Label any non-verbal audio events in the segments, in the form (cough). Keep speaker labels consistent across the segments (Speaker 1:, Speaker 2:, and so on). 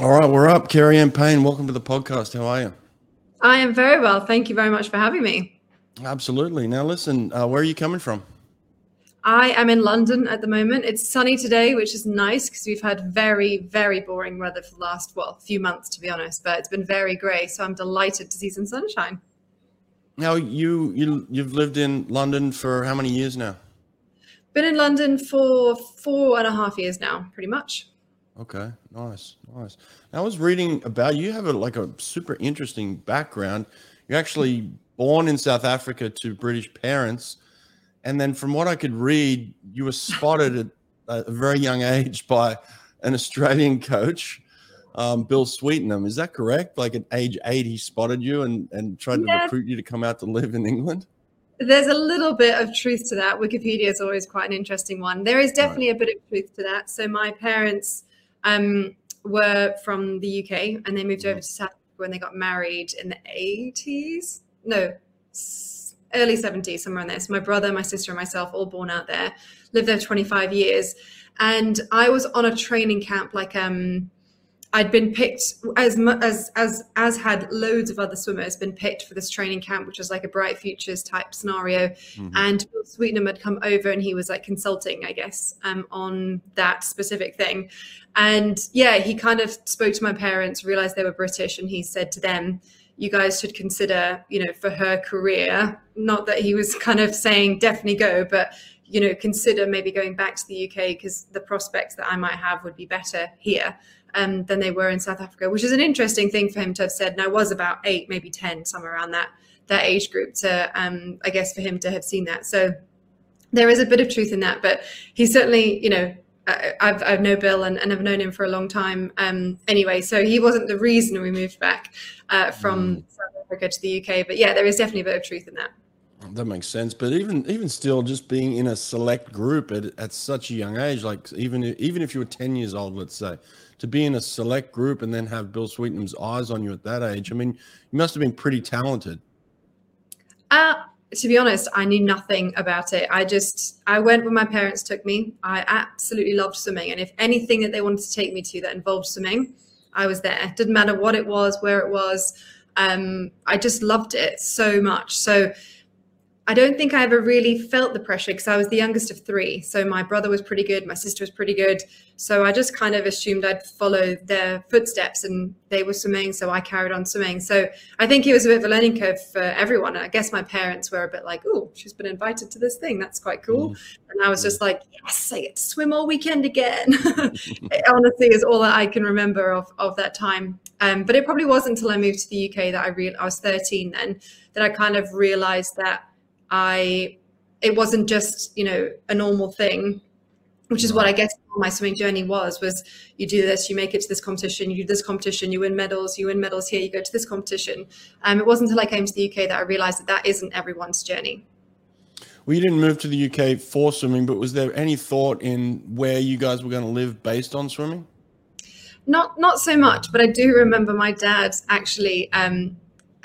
Speaker 1: All right, we're up. Keri-anne Payne, welcome to the podcast. How are you?
Speaker 2: I am very well. Thank you very much for having me.
Speaker 1: Absolutely. Now, listen, uh, where are you coming from?
Speaker 2: I am in London at the moment. It's sunny today, which is nice because we've had very, very boring weather for the last, well, few months, to be honest, but it's been very grey. So I'm delighted to see some sunshine.
Speaker 1: Now, you, you, you've lived in London for how many years now?
Speaker 2: Been in London for four and a half years now, pretty much.
Speaker 1: Okay, nice, nice. I was reading about you have a, like a super interesting background. You're actually born in South Africa to British parents and then from what I could read, you were spotted at a very young age by an Australian coach, um, Bill Sweetenham. Is that correct? Like at age eight, he spotted you and, and tried yeah. to recruit you to come out to live in England?
Speaker 2: There's a little bit of truth to that. Wikipedia is always quite an interesting one. There is definitely right. a bit of truth to that. So my parents um, were from the UK and they moved over to South Africa when they got married in the 80s. No, early 70s, somewhere in there. So my brother, my sister, and myself all born out there, lived there 25 years. And I was on a training camp, like um, I'd been picked as as as as had loads of other swimmers been picked for this training camp, which was like a bright futures type scenario. Mm-hmm. And Bill Sweetenham had come over and he was like consulting, I guess, um, on that specific thing. And yeah, he kind of spoke to my parents, realized they were British, and he said to them, you guys should consider, you know, for her career. Not that he was kind of saying definitely go, but you know, consider maybe going back to the UK because the prospects that I might have would be better here um, than they were in South Africa, which is an interesting thing for him to have said. And I was about eight, maybe ten, somewhere around that that age group to, um, I guess, for him to have seen that. So there is a bit of truth in that, but he certainly, you know, I've, I've known Bill and, and I've known him for a long time um, anyway. So he wasn't the reason we moved back uh, from mm. South Africa to the UK. But yeah, there is definitely a bit of truth in that.
Speaker 1: That makes sense. But even even still, just being in a select group at, at such a young age, like even even if you were 10 years old, let's say, to be in a select group and then have Bill Sweetenham's eyes on you at that age, I mean, you must have been pretty talented.
Speaker 2: Uh, to be honest, I knew nothing about it. I just I went where my parents took me. I absolutely loved swimming, and if anything that they wanted to take me to that involved swimming, I was there. Didn't matter what it was, where it was. Um, I just loved it so much. So I don't think I ever really felt the pressure because I was the youngest of three. So my brother was pretty good, my sister was pretty good. So I just kind of assumed I'd follow their footsteps and they were swimming. So I carried on swimming. So I think it was a bit of a learning curve for everyone. I guess my parents were a bit like, oh, she's been invited to this thing. That's quite cool. Mm. And I was just like, yes, I get to swim all weekend again. (laughs) it honestly is all that I can remember of, of that time. Um, but it probably wasn't until I moved to the UK that I real I was 13 then that I kind of realized that I it wasn't just you know a normal thing which is what I guess my swimming journey was was you do this you make it to this competition you do this competition you win medals you win medals here you go to this competition. Um, it wasn't until I came to the UK that I realized that that isn't everyone's journey.
Speaker 1: Well you didn't move to the UK for swimming but was there any thought in where you guys were going to live based on swimming?
Speaker 2: Not not so much but I do remember my dad actually um, (laughs)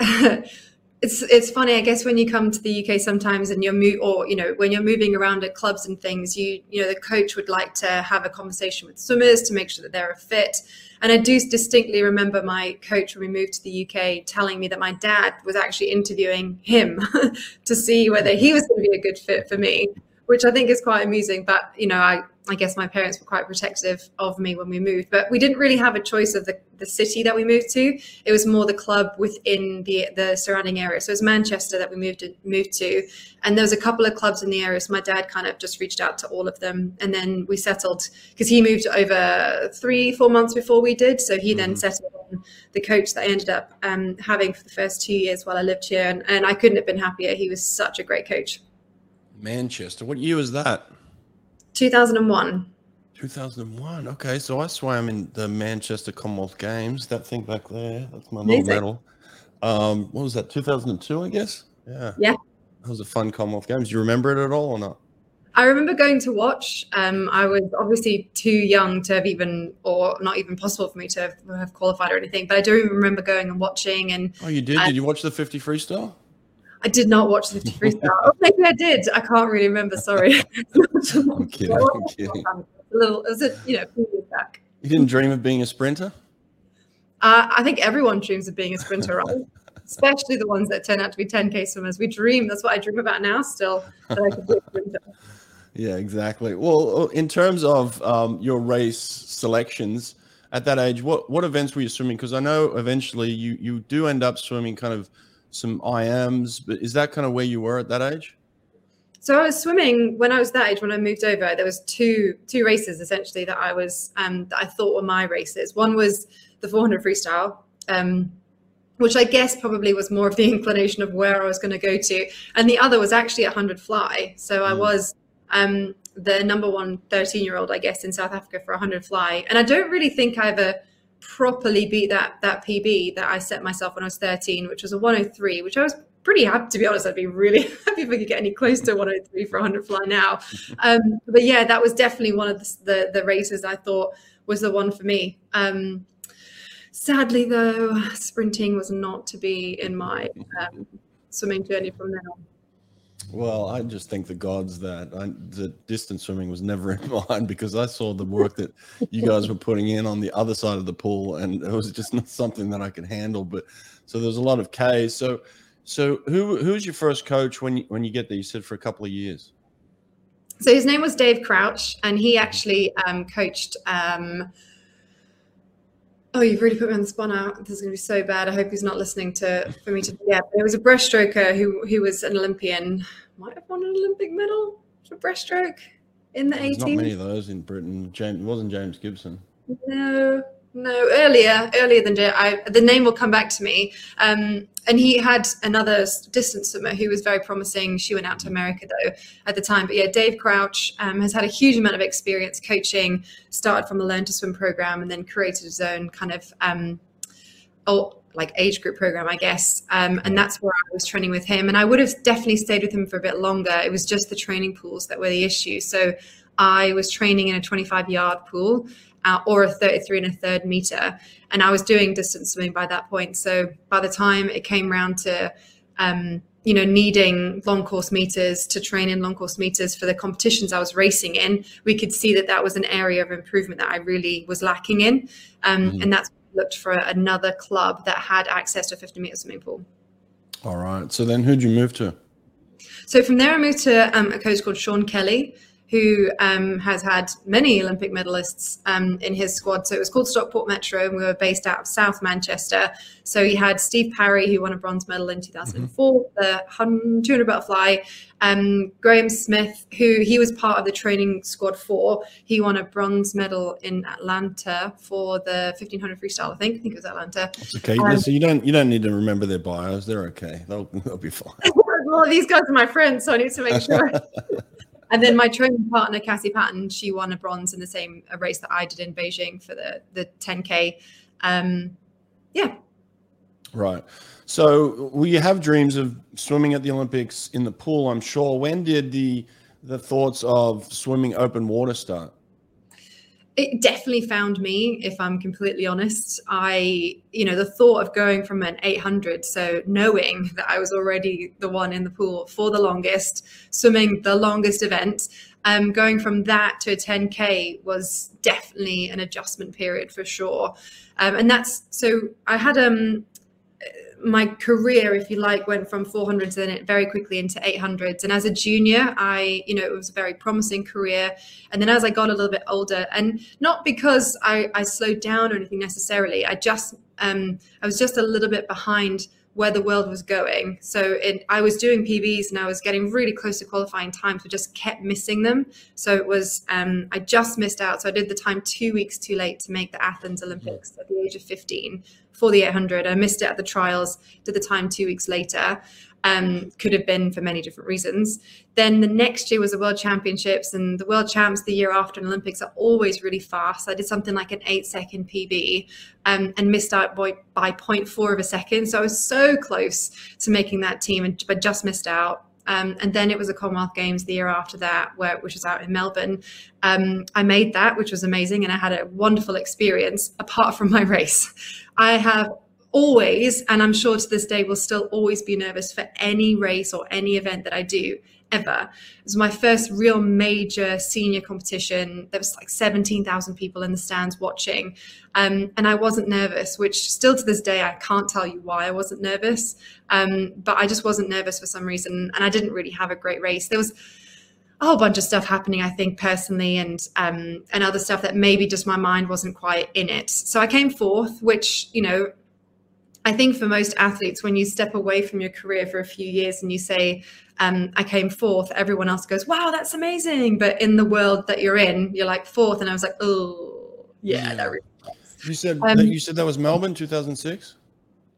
Speaker 2: it's it's funny i guess when you come to the uk sometimes and you're mo- or you know when you're moving around at clubs and things you you know the coach would like to have a conversation with swimmers to make sure that they're a fit. And i do distinctly remember my coach when we moved to the uk telling me that my dad was actually interviewing him (laughs) to see whether he was going to be a good fit for me which I think is quite amusing. But you know, I I guess my parents were quite protective of me when we moved, but we didn't really have a choice of the, the city that we moved to. It was more the club within the the surrounding area. So it was Manchester that we moved to, moved to, and there was a couple of clubs in the area. So my dad kind of just reached out to all of them, and then we settled because he moved over three four months before we did. So he mm-hmm. then settled on the coach that I ended up um, having for the first two years while I lived here, and, and I couldn't have been happier. He was such a great coach.
Speaker 1: Manchester. What year was that?
Speaker 2: 2001.
Speaker 1: 2001. Okay, so I swam in the Manchester Commonwealth Games. That thing back there. That's my little medal. Um, what was that? 2002, I guess. Yeah.
Speaker 2: Yeah.
Speaker 1: That was a fun Commonwealth Games. Do you remember it at all or not?
Speaker 2: I remember going to watch. Um, I was obviously too young to have even, or not even possible for me to have, have qualified or anything. But I do remember going and watching. And
Speaker 1: oh, you did? Did you watch the 50 freestyle?
Speaker 2: I did not watch the 50 freestyle. oh, maybe I did. I can't really remember. Sorry.
Speaker 1: I'm kidding. I'm kidding.
Speaker 2: A little, was it, you know, few years back.
Speaker 1: You didn't dream of being a sprinter?
Speaker 2: Uh, I think everyone dreams of being a sprinter, right? Especially the ones that turn out to be 10k swimmers. We dream. That's what I dream about now. Still, that I could be a (laughs) sprinter.
Speaker 1: Yeah, exactly. Well, uh, in terms of um, your race selections at that age, what what events were you swimming? Because I know eventually you you do end up swimming kind of some IMs, but is that kind of where you were at that age?
Speaker 2: So I was swimming when I was that age. When I moved over, there was two two races essentially that I was um, that I thought were my races. One was the 400 freestyle, um, which I guess probably was more of the (laughs) inclination of where I was going to go to, and the other was actually a 100 fly. So I mm. was um, the number one 13 year old, I guess, in South Africa for 100 fly. And I don't really think I ever properly beat that that PB that I set myself when I was 13, which was a 103, which I was pretty happy to be honest. I'd be really (laughs) happy if I could get any close to 103 for 100 fly now. (laughs) Um, but yeah, that was definitely one of the, the, the races I thought was the one for me. Um, sadly, though, sprinting was not to be in my (laughs) um, swimming journey from then on.
Speaker 1: Well, I just think the gods that I, the distance swimming was never (laughs) in mind because I saw the work that you guys were putting in on the other side of the pool, and it was just not something that I could handle. But so there's a lot of K's. So, so who who's your first coach when you when you get there? You said for a couple of years.
Speaker 2: So his name was Dave Crouch, and he actually um, coached. Um, Oh, you've really put me on the spot now. This is going to be so bad. I hope he's not listening to for me to. Yeah, there was a breaststroker who who was an Olympian. Might have won an Olympic medal for breaststroke in the
Speaker 1: eighties. Not many of those in Britain. James wasn't James Gibson.
Speaker 2: No, no, earlier, earlier than I, the name will come back to me. Um, and he had another distance swimmer who was very promising. She went out to America though at the time. But yeah, Dave Crouch um, has had a huge amount of experience coaching. Started from a learn to swim program and then created his own kind of um, oh, like age group program, I guess. Um, and that's where I was training with him. And I would have definitely stayed with him for a bit longer. It was just the training pools that were the issue. So I was training in a 25 yard pool uh, or a 33 and a third meter. And I was doing distance swimming by that point. So by the time it came round to, um, you know, needing long course meters to train in long course meters for the competitions I was racing in, we could see that that was an area of improvement that I really was lacking in. Um, mm-hmm. And that's looked for another club that had access to a 50 meter swimming pool.
Speaker 1: All right. So then who'd you move to?
Speaker 2: So from there, I moved to um, a coach called Sean Kelly, who um, has had many Olympic medalists um, in his squad. So it was called Stockport Metro, and we were based out of South Manchester. So he had Steve Parry, who won a bronze medal in 2004, mm-hmm. the 200 butterfly. Um, Graeme Smith, who he was part of the training squad for, he won a bronze medal in Atlanta for the 1500 freestyle. I think. I think it was Atlanta.
Speaker 1: It's okay. Um, so you don't you don't need to remember their bios. They're okay. They'll they'll be fine. (laughs)
Speaker 2: well, these guys are my friends, so I need to make (laughs) sure. And then my training partner Cassie Patten, she won a bronze in the same race that I did in Beijing for the the 10k. Um, yeah.
Speaker 1: Right. So we have dreams of swimming at the Olympics in the pool. I'm sure. When did the the thoughts of swimming open water start?
Speaker 2: It definitely found me if i'm completely honest. I you know the thought of going from an 800 so knowing (laughs) that i was already the one in the pool for the longest swimming the longest event um, going from that to a 10k was definitely an adjustment period for sure. Um, and that's so i had um my career, if you like, went from 400s then it very quickly into 800s. And as a junior, I, you know, it was a very promising career. And then as I got a little bit older, and not because I, I slowed down or anything necessarily, I just, um, I was just a little bit behind where the world was going. So it, I was doing PBs and I was getting really close to qualifying times, but just kept missing them. So it was, um, I just missed out. So I did the time two weeks too late to make the Athens Olympics at the age of 15 for the 800. I missed it at the trials, did the time two weeks later. Um, could have been for many different reasons. Then the next year was the World Championships, and the World Champs the year after and Olympics are always really fast. I did something like an eight second PB um, and missed out by, by 0.4 of a second. So I was so close to making that team, and, but just missed out. Um, and then it was the Commonwealth Games the year after that, where which was out in Melbourne. Um, I made that, which was amazing, and I had a wonderful experience. Apart from my race, I have always, and I'm sure to this day will still always be nervous for any race or any event that I do. ever. It was my first real major senior competition. There was like 17,000 people in the stands watching. Um, and I wasn't nervous, which still to this day, I can't tell you why I wasn't nervous. Um, but I just wasn't nervous for some reason. And I didn't really have a great race. There was a whole bunch of stuff happening, I think, personally, and um, and other stuff that maybe just my mind wasn't quite in it. So I came fourth, which you know I think for most athletes, when you step away from your career for a few years and you say, um, I came fourth, everyone else goes, wow, that's amazing. But in the world that you're in, you're like fourth. And I was like, oh, yeah, that really
Speaker 1: You said, um, that, you said that was Melbourne 2006?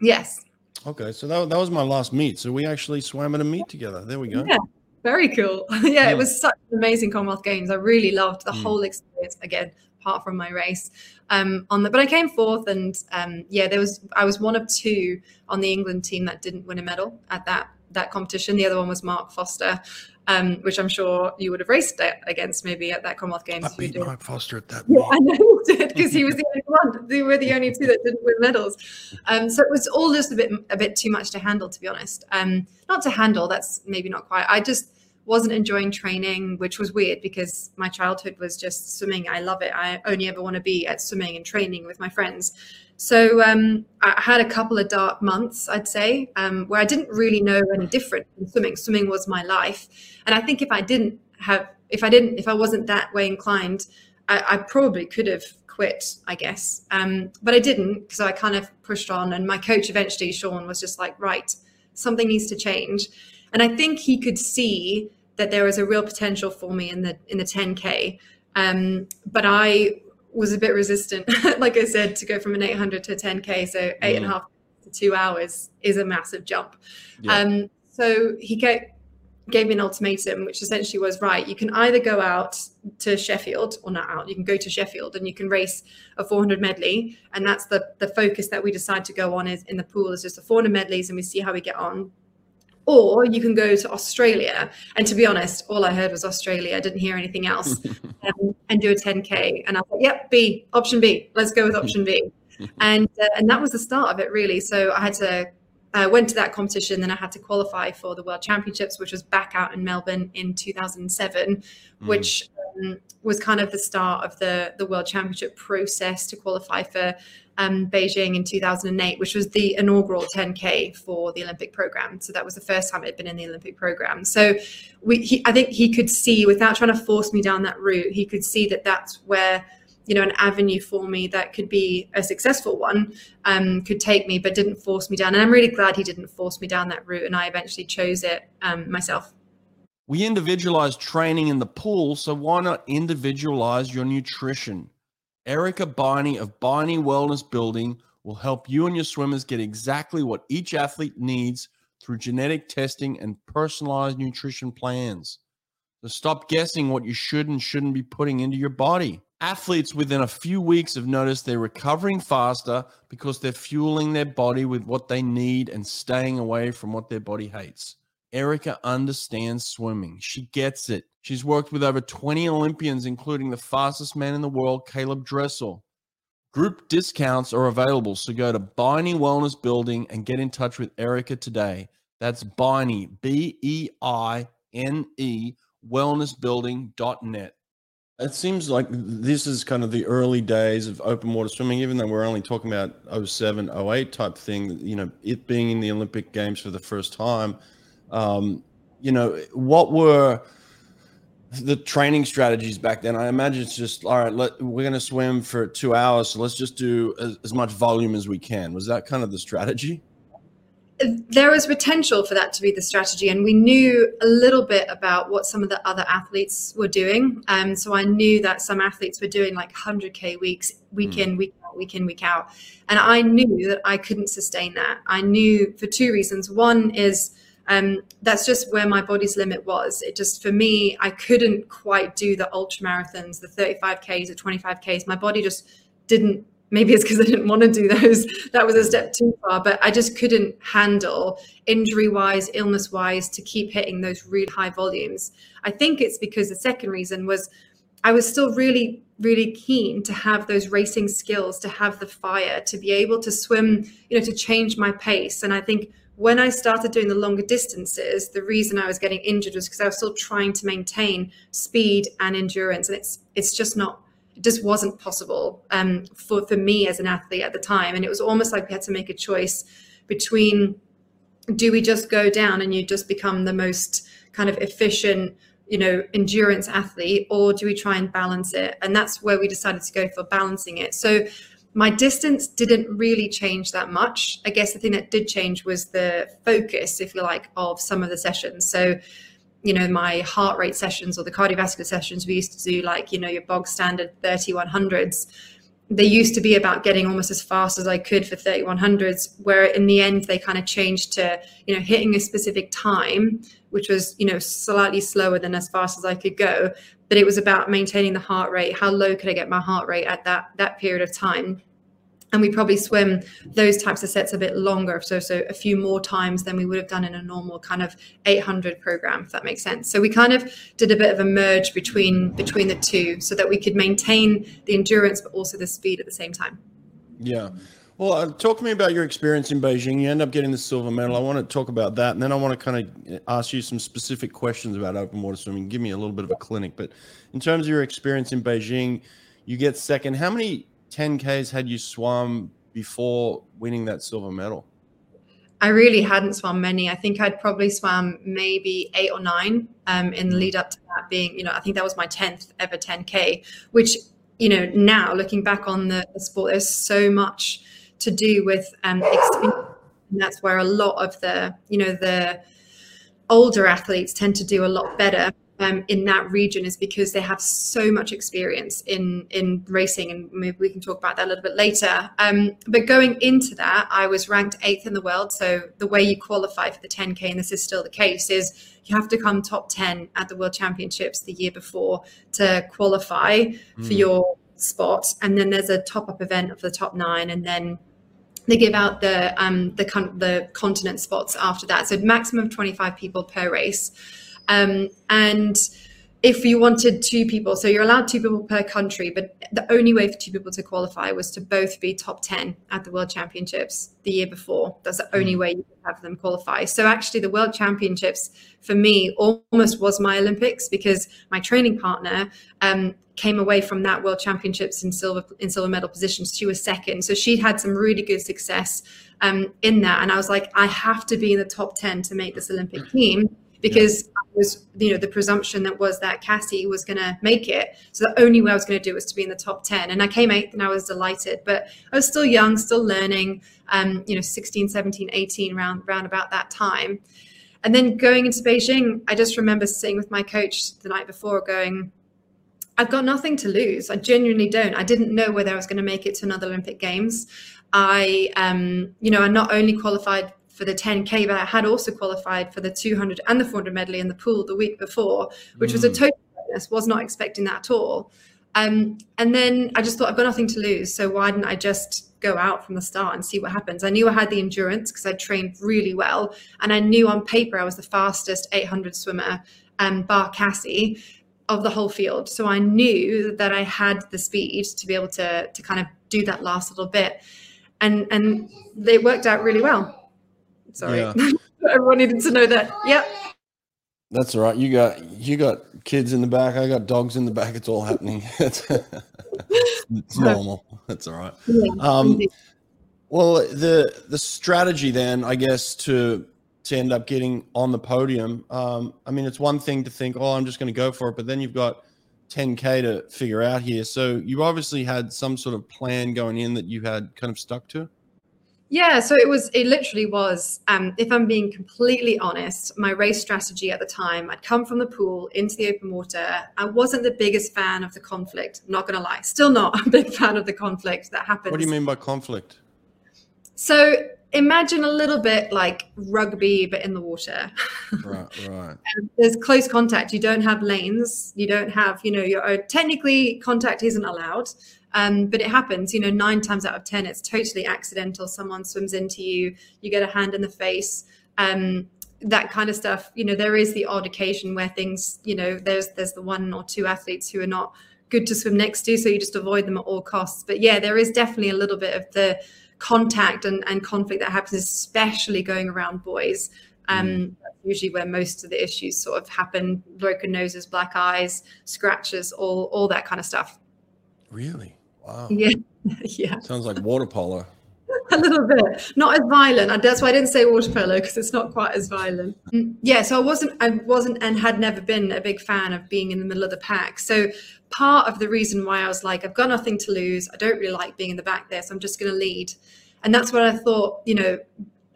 Speaker 2: Yes.
Speaker 1: Okay. So that, that was my last meet. So we actually swam at a meet together. There we go.
Speaker 2: Yeah. Very cool. yeah, (laughs) yeah, it was such an amazing Commonwealth Games. I really loved the mm. whole experience. Again, apart from my race um, on the but I came fourth and um, yeah there was I was one of two on the England team that didn't win a medal at that that competition the other one was Mark Foster um, which I'm sure you would have raced against maybe at that Commonwealth Games.
Speaker 1: I beat Mark Foster at that.
Speaker 2: Yeah, I know you (laughs) did because he was the only one. They were the only two that didn't win medals. Um, so it was all just a bit a bit too much to handle, to be honest. Um, not to handle. That's maybe not quite. I just wasn't enjoying training, which was weird because my childhood was just swimming. I love it. I only ever want to be at swimming and training with my friends. So um, I had a couple of dark months, I'd say, um, where I didn't really know any different swimming. Swimming was my life, and I think if I didn't have, if I didn't, if I wasn't that way inclined, I, I probably could have quit, I guess. Um, but I didn't because I kind of pushed on, and my coach eventually, Sean, was just like, right, something needs to change. And I think he could see that there was a real potential for me in the in the 10k. Um, but I was a bit resistant, (laughs) like I said, to go from an 800 to 10k. So eight mm. and a mm. half to two hours is a massive jump. Yeah. Um, so he gave, gave me an ultimatum, which essentially was right. You can either go out to Sheffield or not out. You can go to Sheffield and you can race a 400 medley, and that's the the focus that we decide to go on is in the pool is just the 400 medleys, and we see how we get on or you can go to Australia. And to be honest, all I heard was Australia. I didn't hear anything else. (laughs) um, and do a 10k. And I thought, yep, B, option B. Let's go with option B. (laughs) and uh, and that was the start of it, really. So I had to. I uh, went to that competition, then I had to qualify for the World Championships, which was back out in Melbourne in 2007, mm. which um, was kind of the start of the the World Championship process to qualify for um, Beijing in 2008, which was the inaugural 10K for the Olympic program. So that was the first time it had been in the Olympic program. So we, he, I think he could see, without trying to force me down that route, he could see that that's where you know an avenue for me that could be a successful one um, could take me but didn't force me down and i'm really glad he didn't force me down that route and i eventually chose it um, myself
Speaker 1: we individualize training in the pool so why not individualize your nutrition Erica Beine of Beine Wellness Building will help you and your swimmers get exactly what each athlete needs through genetic testing and personalized nutrition plans. So stop guessing what you should and shouldn't be putting into your body. Athletes within a few weeks have noticed they're recovering faster because they're fueling their body with what they need and staying away from what their body hates. Erica understands swimming. She gets it. She's worked with over 20 Olympians, including the fastest man in the world, Caeleb Dressel. Group discounts are available, so go to Beine Wellness Building and get in touch with Erica today. That's Beine, B E I N E, wellnessbuilding.net. It seems like this is kind of the early days of open water swimming, even though we're only talking about 07, 08 type thing, you know, it being in the Olympic Games for the first time um, you know, what were the training strategies back then? I imagine it's just all right. Let, we're going to swim for two hours, so let's just do as, as much volume as we can. Was that kind of the strategy?
Speaker 2: there was potential for that to be the strategy and we knew a little bit about what some of the other athletes were doing um, so i knew that some athletes were doing like 100k weeks week mm. in week out week in week out and i knew that i couldn't sustain that i knew for two reasons one is um, that's just where my body's limit was. It just for me, I couldn't quite do the ultra marathons, the 35ks, the 25ks. My body just didn't. Maybe it's because I didn't want to do those. (laughs) That was a step too far, but I just couldn't handle injury wise, illness wise, to keep hitting those really high volumes. I think it's because the second reason was I was still really, really keen to have those racing skills, to have the fire, to be able to swim, you know, to change my pace. And I think when I started doing the longer distances, the reason I was getting injured was because I was still trying to maintain speed and endurance, and it's it's just not it just wasn't possible um, for for me as an athlete at the time, and it was almost like we had to make a choice between do we just go down and you just become the most kind of efficient you know endurance athlete or do we try and balance it? And that's where we decided to go for balancing it. So my distance didn't really change that much. I guess the thing that did change was the focus if you like of some of the sessions. So you know my heart rate sessions or the cardiovascular sessions we used to do like you know your bog standard 3100s they used to be about getting almost as fast as I could for 3100s, where in the end they kind of changed to, you know, hitting a specific time, which was, you know, slightly slower than as fast as I could go. But it was about maintaining the heart rate. How low could I get my heart rate at that that period of time? and we probably swim those types of sets a bit longer so so a few more times than we would have done in a normal kind of 800 program if that makes sense so we kind of did a bit of a merge between between the two so that we could maintain the endurance but also the speed at the same time
Speaker 1: yeah well uh, talk to me about your experience in beijing you end up getting the silver medal i want to talk about that and then i want to kind of ask you some specific questions about open water swimming give me a little bit of a clinic but in terms of your experience in beijing you get second how many 10Ks had you swum before winning that silver medal?
Speaker 2: I really hadn't swum many. I think I'd probably swam maybe eight or nine um, in the mm. lead up to that being, you know, I think that was my 10th ever 10K, which, you know, now looking back on the, the sport, there's so much to do with um, experience. And that's where a lot of the, you know, the older athletes tend to do a lot better um, in that region is because they have so much experience in in racing, and maybe we can talk about that a little bit later. Um, but going into that, I was ranked eighth in the world. So the way you qualify for the 10k, and this is still the case, is you have to come top 10 at the World Championships the year before to qualify mm. for your spot, and then there's a top up event of the top nine, and then they give out the um, the the continent spots after that. So maximum of 25 people per race. Um, and if you wanted two people, so you're allowed two people per country, but the only way for two people to qualify was to both be top 10 at the World Championships the year before. That's the only hmm. way you could have them qualify. So actually, the World Championships for me almost was my Olympics because my training partner um, came away from that World Championships in silver in silver medal positions. She was second, so she had some really good success um, in that. And I was like, I have to be in the top 10 to make this Olympic team because yeah. was you know the presumption that was that Cassie was going to make it. So the only way I was going to do it was to be in the top ten, and I came eighth, and I was delighted. But I was still young, still learning. Um, you know, 16, 17, 18, round round about that time. And then going into Beijing, I just remember sitting with my coach the night before, going. I've got nothing to lose. I genuinely don't. I didn't know whether I was going to make it to another Olympic Games. I, um, you know, I not only qualified for the 10k but i had also qualified for the 200 and the 400 medley in the pool the week before which mm. was a mm. total bonus was not expecting that at all um, and then i just thought i've got nothing to lose so why didn't i just go out from the start and see what happens i knew i had the endurance because i trained really well and i knew on paper i was the fastest 800 swimmer um, bar cassie of the whole field so i knew that i had the speed to be able to to kind of do that last little bit and and they worked out really well Sorry. Yeah. (laughs) Everyone needed to know that. Yep.
Speaker 1: That's all right. You got you got kids in the back. I got dogs in the back. It's all happening. (laughs) it's, it's normal. That's all right. Yeah, um, well, the the strategy then, I guess, to to end up getting on the podium. Um, I mean, it's one thing to think, oh, I'm just going to go for it, but then you've got 10k to figure out here. So you obviously had some sort of plan going in that you had kind of stuck to.
Speaker 2: Yeah, so it was, it literally was, um, if I'm being completely honest, my race strategy at the time, I'd come from the pool into the open water. I wasn't the biggest fan of the conflict, I'm not going to lie. Still not a big fan of the conflict that happens.
Speaker 1: What do you mean by conflict?
Speaker 2: So imagine a little bit like rugby, but in the water. (laughs)
Speaker 1: Right, right.
Speaker 2: there's close contact. You don't have lanes. You don't have, you know, your own, technically contact isn't allowed. Um, but it happens, you know, nine times out of 10, it's totally accidental. Someone swims into you, you get a hand in the face. Um, that kind of stuff you know there is the odd occasion where things you know there's there's the one or two athletes who are not good to swim next to so you just avoid them at all costs but yeah there is definitely a little bit of the contact and, and conflict that happens, especially going around buoys. Um, mm. That's usually where most of the issues sort of happen: broken noses, black eyes, scratches, all all that kind of stuff.
Speaker 1: Really? Wow.
Speaker 2: Yeah. (laughs) yeah.
Speaker 1: Sounds like water polo. (laughs)
Speaker 2: a little bit, not as violent. That's why I didn't say water polo because it's not quite as violent. Mm, yeah, so I wasn't, I wasn't, and had never been a big fan of being in the middle of the pack. So part of the reason why I was like, I've got nothing to lose. I don't really like being in the back there, so I'm just going to lead. And that's what I thought. You know,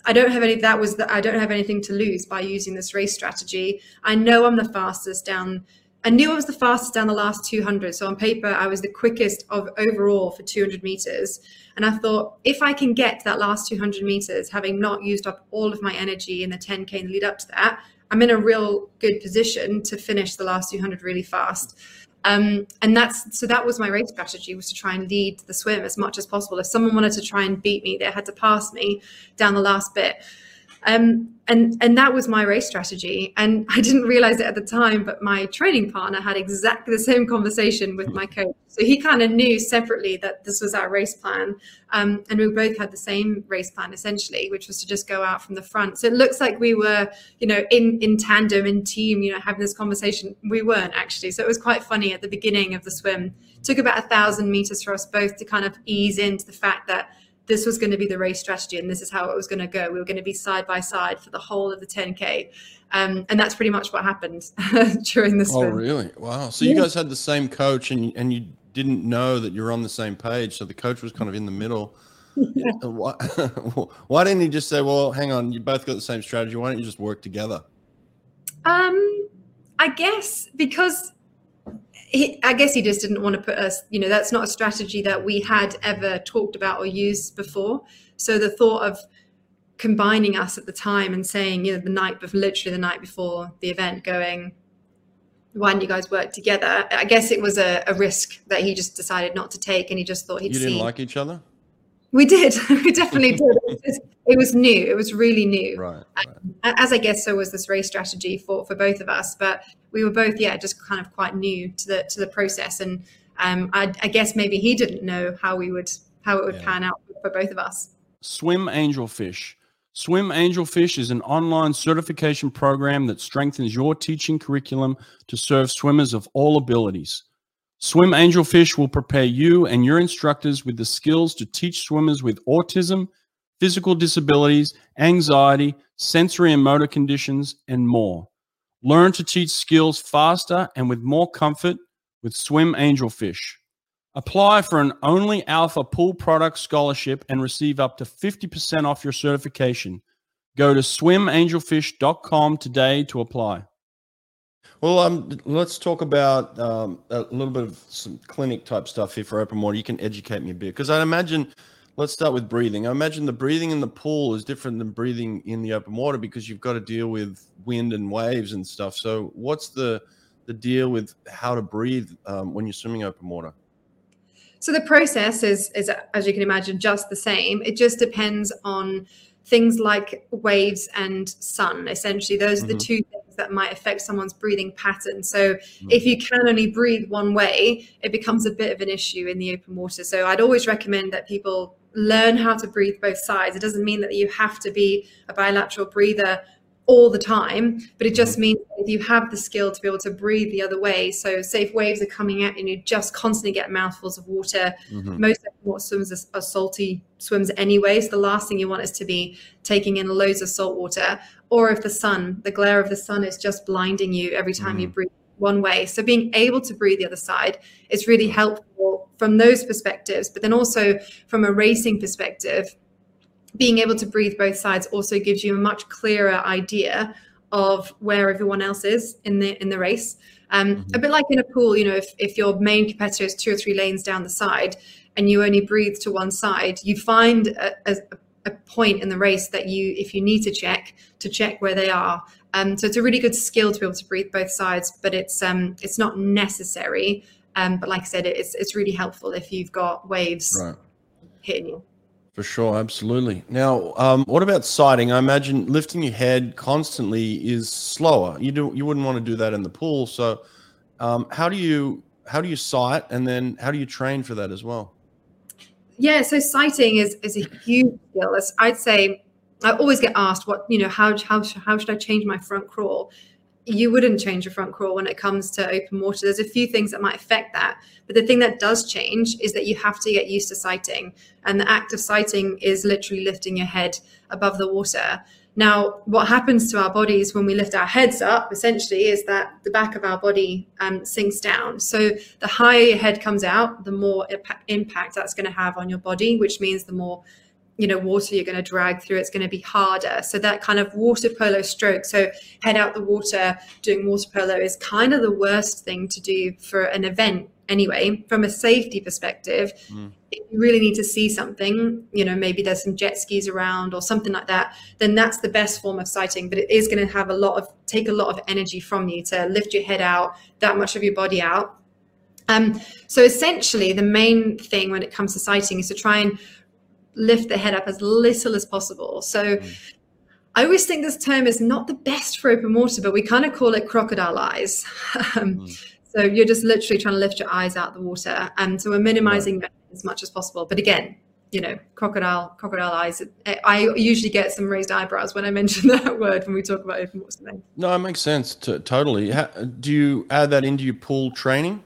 Speaker 2: I don't have any. That was that I don't have anything to lose by using this race strategy. I know I'm the fastest down I knew I was the fastest down the last 200. So on paper, I was the quickest of overall for 200 meters. And I thought, if I can get that last 200 meters, having not used up all of my energy in the 10K in the lead up to that, I'm in a real good position to finish the last 200 really fast. Um, and that's so that was my race strategy was to try and lead the swim as much as possible. If someone wanted to try and beat me, they had to pass me down the last bit. Um, and and that was my race strategy. And I didn't realize it at the time, but my training partner had exactly the same conversation with my coach. So he kind of knew separately that this was our race plan, um, and we both had the same race plan essentially, which was to just go out from the front. So it looks like we were, you know, in in tandem, in team, you know, having this conversation. We weren't actually. So it was quite funny at the beginning of the swim. It took about a thousand meters for us both to kind of ease into the fact that this was going to be the race strategy and this is how it was going to go. We were going to be side by side for the whole of the 10K. Um, and that's pretty much what happened (laughs) during this.
Speaker 1: Oh, really? Wow. So yeah. you guys had the same coach and, and you didn't know that you're on the same page. So the coach was kind of in the middle. Yeah. (laughs) Why, (laughs) why didn't he just say, well, hang on, you both got the same strategy. Why don't you just work together?
Speaker 2: Um, I guess because he, I guess he just didn't want to put us, you know, that's not a strategy that we had ever talked about or used before. So the thought of combining us at the time and saying, you know, the night before, literally the night before the event, going, why don't you guys work together? I guess it was a, a risk that he just decided not to take, and he just thought he'd.
Speaker 1: You didn't
Speaker 2: see.
Speaker 1: like each other.
Speaker 2: We did. (laughs) we definitely (laughs) did. It was, it was, new. It was really new.
Speaker 1: Right,
Speaker 2: right. As I guess so was this race strategy for for both of us. But we were both, yeah, just kind of quite new to the to the process, and um, I, I guess maybe he didn't know how we would how it would yeah. pan out for both of us.
Speaker 3: Swim Angelfish. Swim Angelfish is an online certification program that strengthens your teaching curriculum to serve swimmers of all abilities. Swim Angelfish will prepare you and your instructors with the skills to teach swimmers with autism, physical disabilities, anxiety, sensory and motor conditions, and more. Learn to teach skills faster and with more comfort with Swim Angelfish. Apply for an Only Alpha Pool Product Scholarship and receive up to 50% off your certification. Go to swimangelfish.com today to apply.
Speaker 1: Well, um, let's talk about um, a little bit of some clinic type stuff here for open water. You can educate me a bit because I imagine. Let's start with breathing. I imagine the breathing in the pool is different than breathing in the open water because you've got to deal with wind and waves and stuff. So, what's the the deal with how to breathe um, when you're swimming open water?
Speaker 2: So the process is, is, as you can imagine, just the same. It just depends on things like waves and sun. Essentially, those are the mm-hmm. two things that might affect someone's breathing pattern. So, mm-hmm. if you can only breathe one way, it becomes a bit of an issue in the open water. So, I'd always recommend that people learn how to breathe both sides. It doesn't mean that you have to be a bilateral breather all the time, but it just mm-hmm. means if you have the skill to be able to breathe the other way. So, say if waves are coming at you and you just constantly get mouthfuls of water, mm-hmm. most water swims are, are, salty swims anyway. So, the last thing you want is to be taking in loads of salt water. Or if the sun, the glare of the sun is just blinding you every time mm-hmm. you breathe one way. So, being able to breathe the other side is really helpful from those perspectives, but then also from a racing perspective being able to breathe both sides also gives you a much clearer idea of where everyone else is in the in the race. Um, mm-hmm. A bit like in a pool, you know, if, if your main competitor is two or three lanes down the side and you only breathe to one side, you find a, a, a point in the race that you, if you need to check, to check where they are. Um, so it's a really good skill to be able to breathe both sides, but it's um, it's not necessary. Um, but like I said, it's it's really helpful if you've got waves right. hitting you.
Speaker 1: For sure, absolutely. Now, um, what about sighting? I imagine lifting your head constantly is slower. You do you wouldn't want to do that in the pool. So, um, how do you how do you sight, and then how do you train for that as well?
Speaker 2: Yeah, so sighting is is a huge skill. I'd say, I always get asked, "What you know? How how how should I change my front crawl?" You wouldn't change your front crawl when it comes to open water. There's a few things that might affect that, but the thing that does change is that you have to get used to sighting, and the act of sighting is literally lifting your head above the water. Now, what happens to our bodies when we lift our heads up essentially is that the back of our body um, sinks down. So, the higher your head comes out, the more impact that's going to have on your body, which means the more you know water you're going to drag through it's going to be harder. So that kind of water polo stroke so head out the water doing water polo is kind of the worst thing to do for an event anyway. From a safety perspective mm. if you really need to see something you know maybe there's some jet skis around or something like that then that's the best form of sighting. But it is going to have a lot of take a lot of energy from you to lift your head out that much of your body out. Um, so essentially the main thing when it comes to sighting is to try and lift the head up as little as possible so mm. I always think this term is not the best for open water, but we kind of call it crocodile eyes. (laughs) um, mm. So you're just literally trying to lift your eyes out the water. And so we're minimizing right. that as much as possible. But again, you know, crocodile, crocodile eyes. I usually get some raised eyebrows when I mention (laughs) that word when we talk about open water.
Speaker 1: No, it makes sense. To, totally. How, do you add that into your pool training?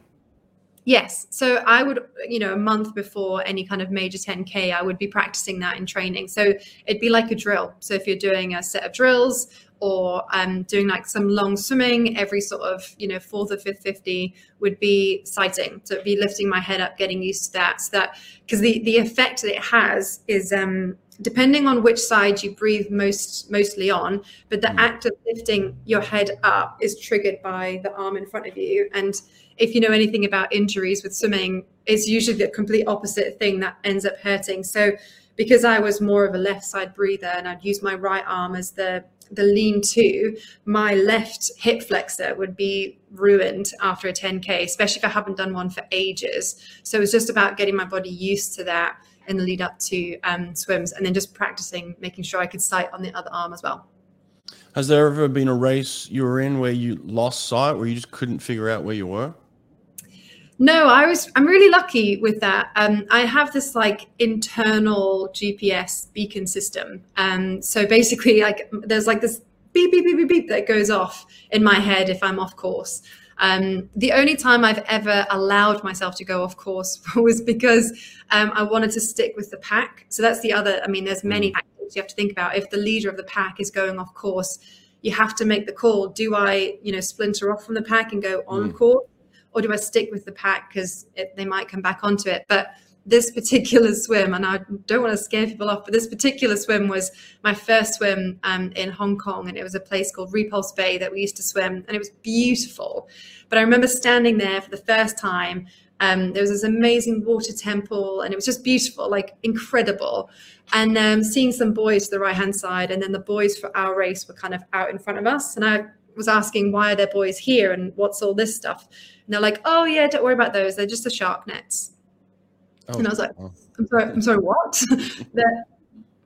Speaker 2: Yes. So I would, you know, a month before any kind of major 10K, I would be practicing that in training. So it'd be like a drill. So if you're doing a set of drills, or um, doing like some long swimming every sort of you know fourth or fifth 50 would be sighting so be lifting my head up getting used to that so that because the the effect that it has is um depending on which side you breathe most mostly on but the mm. act of lifting your head up is triggered by the arm in front of you and if you know anything about injuries with swimming it's usually the complete opposite thing that ends up hurting so because I was more of a left side breather and I'd use my right arm as the the lean to, my left hip flexor would be ruined after a 10K, especially if I haven't done one for ages. So it was just about getting my body used to that in the lead up to um, swims and then just practicing, making sure I could sight on the other arm as well.
Speaker 1: Has there ever been a race you were in where you lost sight, where you just couldn't figure out where you were?
Speaker 2: No, I was. I'm really lucky with that. Um, I have this like internal GPS beacon system. Um, so basically, like there's like this beep beep beep beep beep that goes off in my head if I'm off course. Um, the only time I've ever allowed myself to go off course (laughs) was because um, I wanted to stick with the pack. So that's the other. I mean, there's many factors mm. you have to think about. If the leader of the pack is going off course, you have to make the call. Do I, you know, splinter off from the pack and go on mm. course? Or do I stick with the pack because they might come back onto it? But this particular (laughs) swim, and I don't want to scare people off, but this particular swim was my first swim um, in Hong Kong, and it was a place called Repulse Bay that we used to swim, and it was beautiful. But I remember standing there for the first time. Um, there was this amazing water temple, and it was just beautiful, like incredible. And um, seeing some buoys to the right hand side, and then the buoys for our race were kind of out in front of us, and I was asking why are there buoys here and what's all this stuff and they're like, oh yeah, don't worry about those. They're just the shark nets. Oh, and I was like, oh. I'm sorry, I'm sorry, what? (laughs) they're,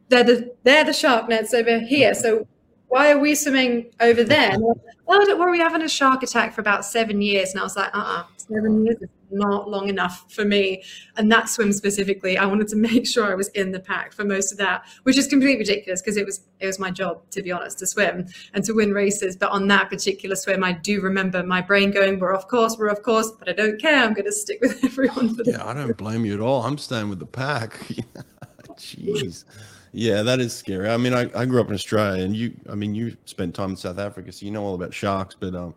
Speaker 2: they're the they're the shark nets over here. So why are we swimming over there? Like, oh, don't worry, we're having a shark attack for about seven years. And I was like, uh-uh, seven years is not long enough for me. And that swim specifically, I wanted to (laughs) make sure I was in the pack for most of that, which is completely ridiculous because it was it was my job, to be honest, to swim and to win races. But on that particular swim, I do remember my brain going, We're off course, we're off course, but I don't care. I'm gonna stick with (laughs) everyone
Speaker 1: Yeah, I don't blame you at all. I'm staying with the pack. (laughs) Jeez. Yeah, that is scary. I mean, I, I grew up in Australia, and you, I mean, you spent time in South Africa, so you know all about sharks. But um,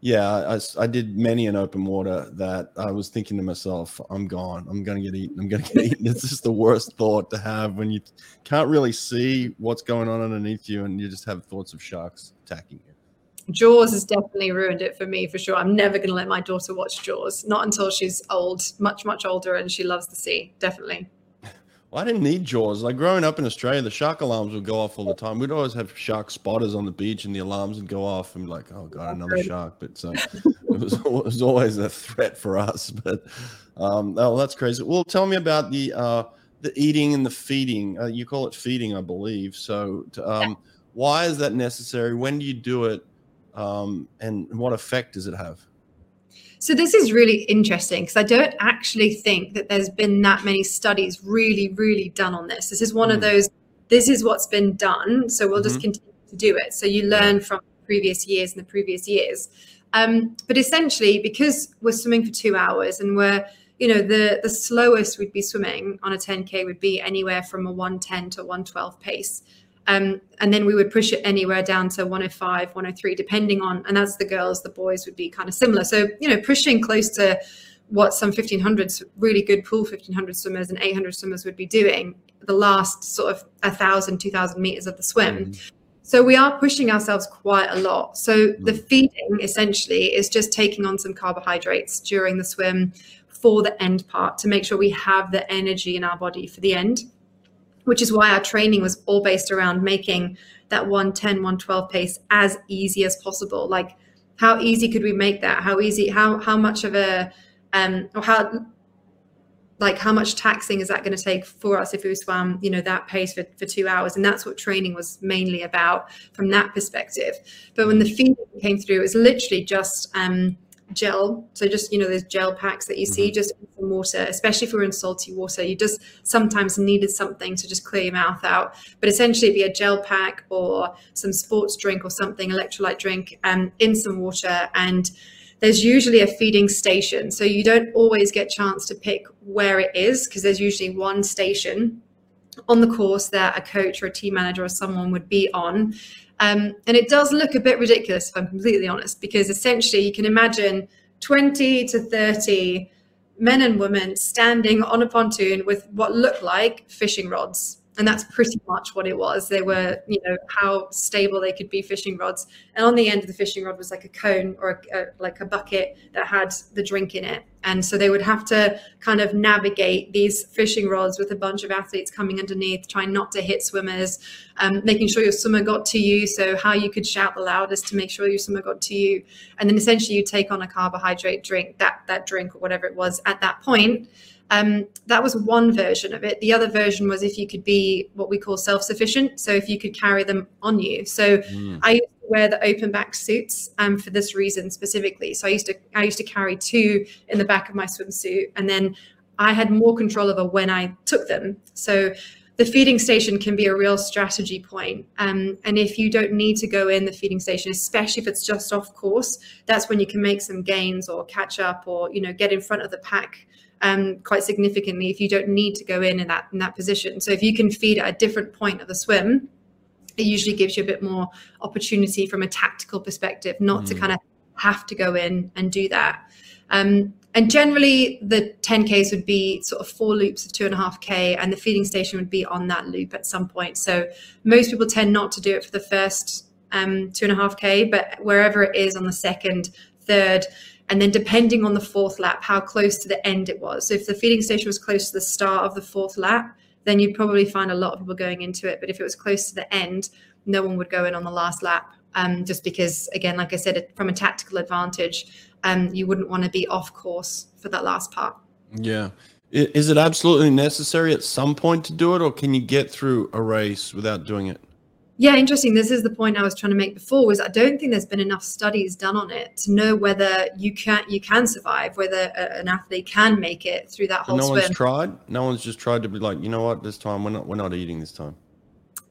Speaker 1: yeah, I, I did many an open water that I was thinking to myself, I'm gone. I'm going to get eaten. I'm going to get eaten. It's just the worst thought to have when you can't really see what's going on underneath you and you just have thoughts of sharks attacking you.
Speaker 2: Jaws has definitely ruined it for me for sure. I'm never going to let my daughter watch Jaws, not until she's old, much, much older, and she loves the sea. Definitely.
Speaker 1: I didn't need Jaws. Like growing up in Australia, the shark alarms would go off all the time. We'd always have shark spotters on the beach, and the alarms would go off, and like, oh god, another shark. But so it was, (laughs) it was always a threat for us. But um, oh, that's crazy. Well, tell me about the uh, the eating and the feeding. Uh, you call it feeding, I believe. So, um, why is that necessary? When do you do it? Um, and what effect does it have?
Speaker 2: So this is really interesting because I don't actually think that there's been that many studies really, really done on this. This is one mm. of those. This is what's been done, so we'll mm-hmm. just continue to do it. So you learn from previous years and the previous years. Um, but essentially, because we're swimming for two hours and we're you know the the slowest we'd be swimming on a 10k would be anywhere from a 110 to 112 pace um, and then we would push it anywhere down to 105 103 depending on and that's the girls the boys would be kind of similar so you know pushing close to what some 1500s really good pool 1500 swimmers and 800 swimmers would be doing the last sort of 1000 2000 meters of the swim mm. so we are pushing ourselves quite a lot so mm. the feeding essentially is just taking on some carbohydrates during the swim for the end part to make sure we have the energy in our body for the end which is why our training was all based around making that 110 112 pace as easy as possible. Like how easy could we make that? How easy how how much of a um or how like how much taxing is that going to take for us if we swam you know that pace for, for two hours? And that's what training was mainly about from that perspective. But when the feeding came through it was literally just um gel. So just you know those gel packs that you see, mm-hmm. just some water, especially if we're in salty water, you just sometimes needed something to just clear your mouth out. But essentially, it'd be a gel pack or some sports drink or something, electrolyte drink, um, in some water and there's usually a feeding station so you don't always get chance to pick where it is because there's usually one station on the course that a coach or a team manager or someone would be on um, and it does look a bit ridiculous, if I'm completely honest, because essentially you can imagine 20 to 30 men and women standing on a pontoon with what look like fishing rods and that's pretty much what it was. They were you know how stable they could be fishing rods. And on the end of the fishing rod was like a cone or a, a, like a bucket that had the drink in it. And so they would have to kind of navigate these fishing rods with a bunch of athletes coming underneath trying not to hit swimmers um, making sure your swimmer got to you. So how you could shout the loudest to make sure your swimmer got to you. And then essentially you take on a carbohydrate drink that that drink or whatever it was at that point um, that was one version of it. The other version was if you could be what we call self sufficient. So if you could carry them on you. So mm. I used to wear the open back suits um, for this reason specifically. So I used to I used to carry two in the back of my swimsuit, and then I had more control over when I took them. So the feeding station can be a real strategy point. Um, and if you don't need to go in the feeding station, especially if it's just off course, that's when you can make some gains or catch up or you know get in front of the pack um, quite significantly if you don't need to go in in that in that position. So if you can feed at a different point of the swim, it usually gives you a bit more opportunity from a tactical perspective, not mm. to kind of have to go in and do that. Um, and generally, the 10Ks would be sort of four loops of two and a half K, and the feeding station would be on that loop at some point. So most people tend not to do it for the first um, two and a half K, but wherever it is on the second, third, and then depending on the fourth lap how close to the end it was. So if the feeding station was close to the start of the fourth lap then you'd probably find a lot of people going into it. But if it was close to the end no one would go in on the last lap um, just because again like i said from a tactical advantage um, you wouldn't want to be off course for that last part.
Speaker 1: Yeah. Is it absolutely necessary at some point to do it or can you get through a race without doing it
Speaker 2: yeah, interesting. This is the point I was trying to make before. Was I don't think there's been enough studies done on it to know whether you can you can survive, whether a, an athlete can make it through that whole.
Speaker 1: no
Speaker 2: swim.
Speaker 1: one's tried. No one's just tried to be like, you know what, this time we're not we're not eating this time.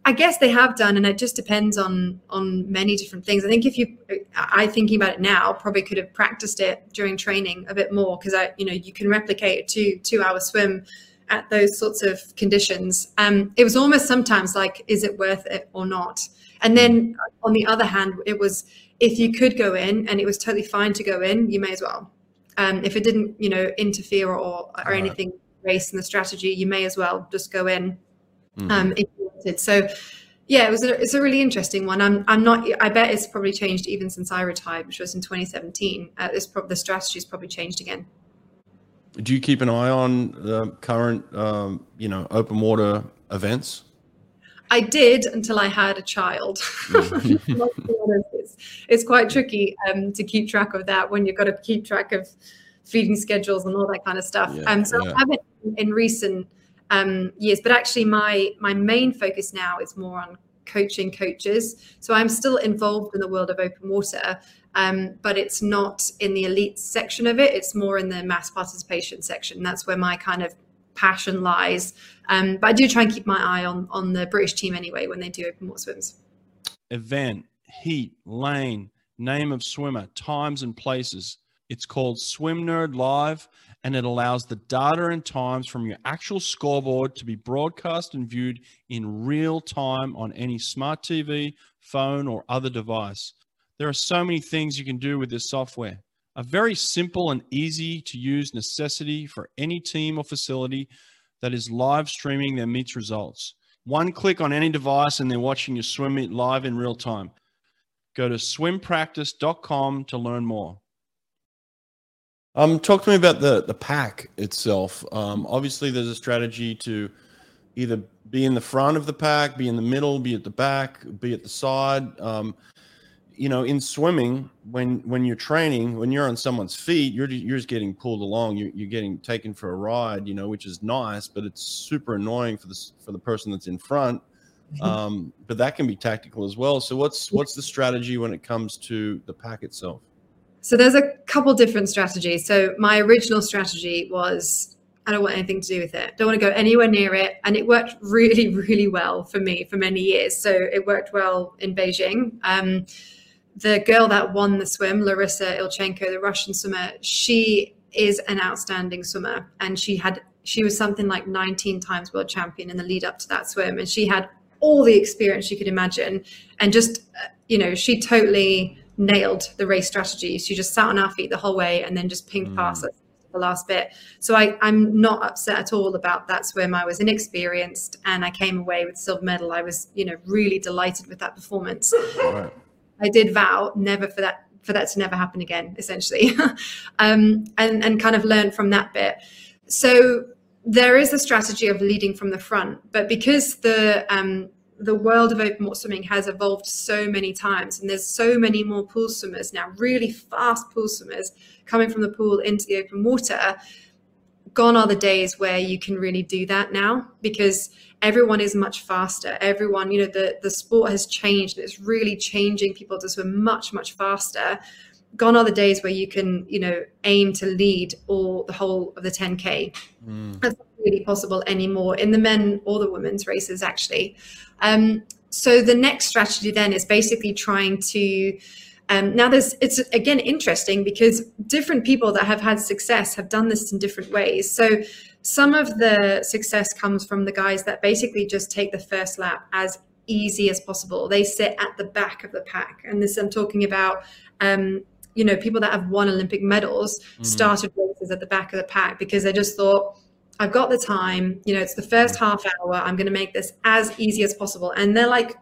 Speaker 2: I guess they have done, and it just depends on on many different things. I think if you, I thinking about it now, probably could have practiced it during training a bit more because I, you know, you can replicate a two two hour swim at those sorts of conditions, um, it was almost sometimes like, is it worth it or not? And then on the other hand, it was if you could go in and it was totally fine to go in, you may as well. Um, if it didn't, you know, interfere or or anything race in the strategy, you may as well just go in mm-hmm. um, if you wanted. So yeah, it was a, it's a really interesting one. I'm I'm not. I bet it's probably changed even since I retired, which was in 2017. Uh, this pro- the strategy's probably changed again
Speaker 1: do you keep an eye on the current, um, you know, open water events?
Speaker 2: I did until I had a child. (laughs) it's, it's, quite tricky um, to keep track of that when you've got to keep track of feeding schedules and all that kind of stuff. Yeah, um, so yeah. I haven't in recent um, years, but actually my my main focus now is more on coaching coaches. So I'm still involved in the world of open water, um, but it's not in the elite section of it. It's more in the mass participation section. That's where my kind of passion lies. Um, but I do try and keep my eye on on the British team anyway when they do open water swims.
Speaker 3: Event, heat, lane, name of swimmer, times and places. It's called Swim Nerd Live, and it allows the data and times from your actual scoreboard to be broadcast and viewed in real time on any smart TV, phone, or other device. There are so many things you can do with this software. A very simple and easy to use necessity for any team or facility that is live streaming their meets results. One click on any device and they're watching your swim meet live in real time. Go to swimpractice.com to learn more.
Speaker 1: Um, talk to me about the the pack itself. Um, obviously, there's a strategy to either be in the front of the pack, be in the middle, be at the back, be at the side. Um, you know, in swimming, when when you're training, when you're on someone's feet, you're you're just getting pulled along. You're, you're getting taken for a ride. You know, which is nice, but it's super annoying for the for the person that's in front. Um, but that can be tactical as well. So, what's what's the strategy when it comes to the pack itself?
Speaker 2: So there's a couple different strategies. So my original strategy was I don't want anything to do with it. Don't want to go anywhere near it. And it worked really, (laughs) really well for me for many years. So it worked well in Beijing. Um, the girl that won the swim, Larissa Ilchenko, the Russian swimmer, she is an outstanding swimmer. And she had she was something like 19 times world champion in the lead up to that swim. And she had all the experience she could imagine. And just, uh, you know, she totally nailed the race strategy. She just sat on our feet the whole way and then just pinged mm. past us the last bit. So I, I'm not upset at all about that swim. I was inexperienced and I came away with silver medal. I was, you know, really delighted with that performance. Right. I did vow never for that for that to never happen again, essentially, (laughs) um, and and kind of learn from that bit. So there is a strategy of leading from the front, but because the um, the world of open water swimming has evolved so many times and there's so many more pool swimmers now really fast pool swimmers coming from the pool into the open water gone are the days where you can really do that now because everyone is much faster. Everyone you know the the sport has changed and it's really changing people to swim much much faster. Gone are the days where you can you know aim to lead all the whole of the 10k mm. that's not really possible anymore in the men or the women's races actually. Um, so the next strategy then is basically trying to um, now there's it's again interesting because different people that have had success have done this in different ways. So some of the success comes from the guys that basically just take the first lap as easy as possible they sit at the back of the pack and this i'm talking about um, you know people that have won olympic medals mm. started races at the back of the pack because they just thought I've got the time. You know, it's the first mm. half hour. I'm going to make this as easy as possible. And they're like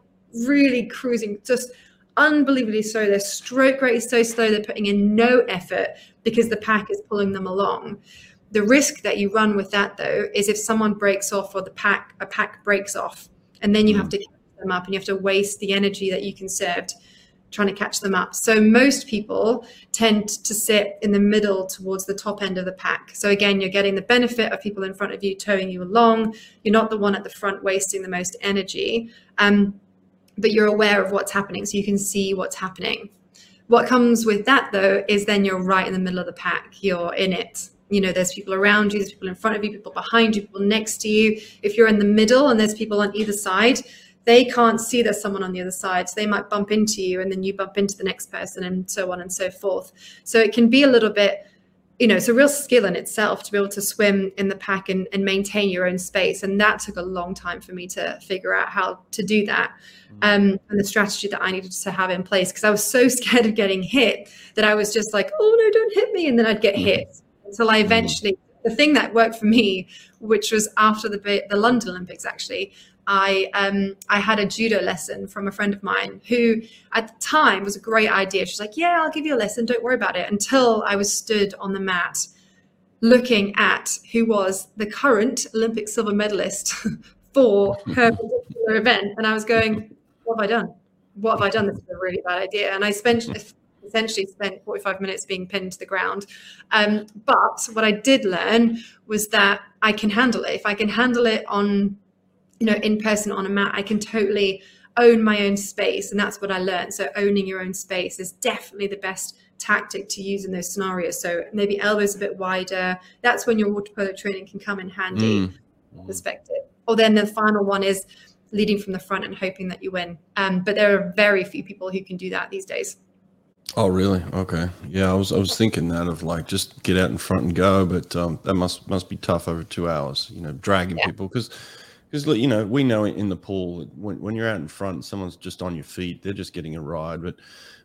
Speaker 2: really cruising, just unbelievably slow. Their stroke rate is so slow. They're putting in no effort because the pack is pulling them along. The risk that you run with that, though, is if someone breaks off or the pack a pack breaks off, and then you have mm. to catch them up, and you have to waste the energy that you conserved trying to catch them up. So most people tend to sit in the middle towards the top end of the pack. So again, you're getting the benefit of people in front of you towing you along. You're not the one at the front wasting the most energy, um, but you're aware of what's happening, so you can see what's happening. What comes with that though is then you're right in the middle of the pack. You're in it. You know, there's people around you, there's people in front of you, people behind you, people next to you. If you're in the middle and there's people on either side, they can't see there's someone on the other side. So they might bump into you and then you bump into the next person and so on and so forth. So it can be a little bit, you know, it's a real skill in itself to be able to swim in the pack and, and maintain your own space. And that took a long time for me to figure out how to do that. Mm. Um, and the strategy that I needed to have in place because I was so (laughs) scared of getting hit that I was just like, oh no, don't hit me. And then I'd get mm. hit until I eventually the thing that worked for me, which was after the the London Olympics, actually, I um, I had a judo lesson from a friend of mine who at the time was a great idea. She's like, "Yeah, I'll give you a lesson. Don't worry about it." Until I was stood on the mat looking at who was the current Olympic silver medalist (laughs) for her particular event, and I was going, "What have I done? What have I done? This is a really bad idea." And I spent essentially spent 45 minutes being pinned to the ground. Um, but what I did learn was that I can handle it. If I can handle it on you know in person on a mat i can totally own my own space. And that's what I learned. So owning your own space is definitely the best tactic to use in those scenarios. So maybe elbows a bit wider. That's when your water polo training can come in handy mm. perspective. Or then the final one is leading from the front and hoping that you win. Um, but there are very few people who can do that these days.
Speaker 1: Oh, really? Okay. Yeah, I was I was thinking that of like just get out in front and go, but um, that must must be tough over two hours. You know, dragging yeah. people because because you know we know in the pool when when you're out in front, someone's just on your feet, they're just getting a ride. But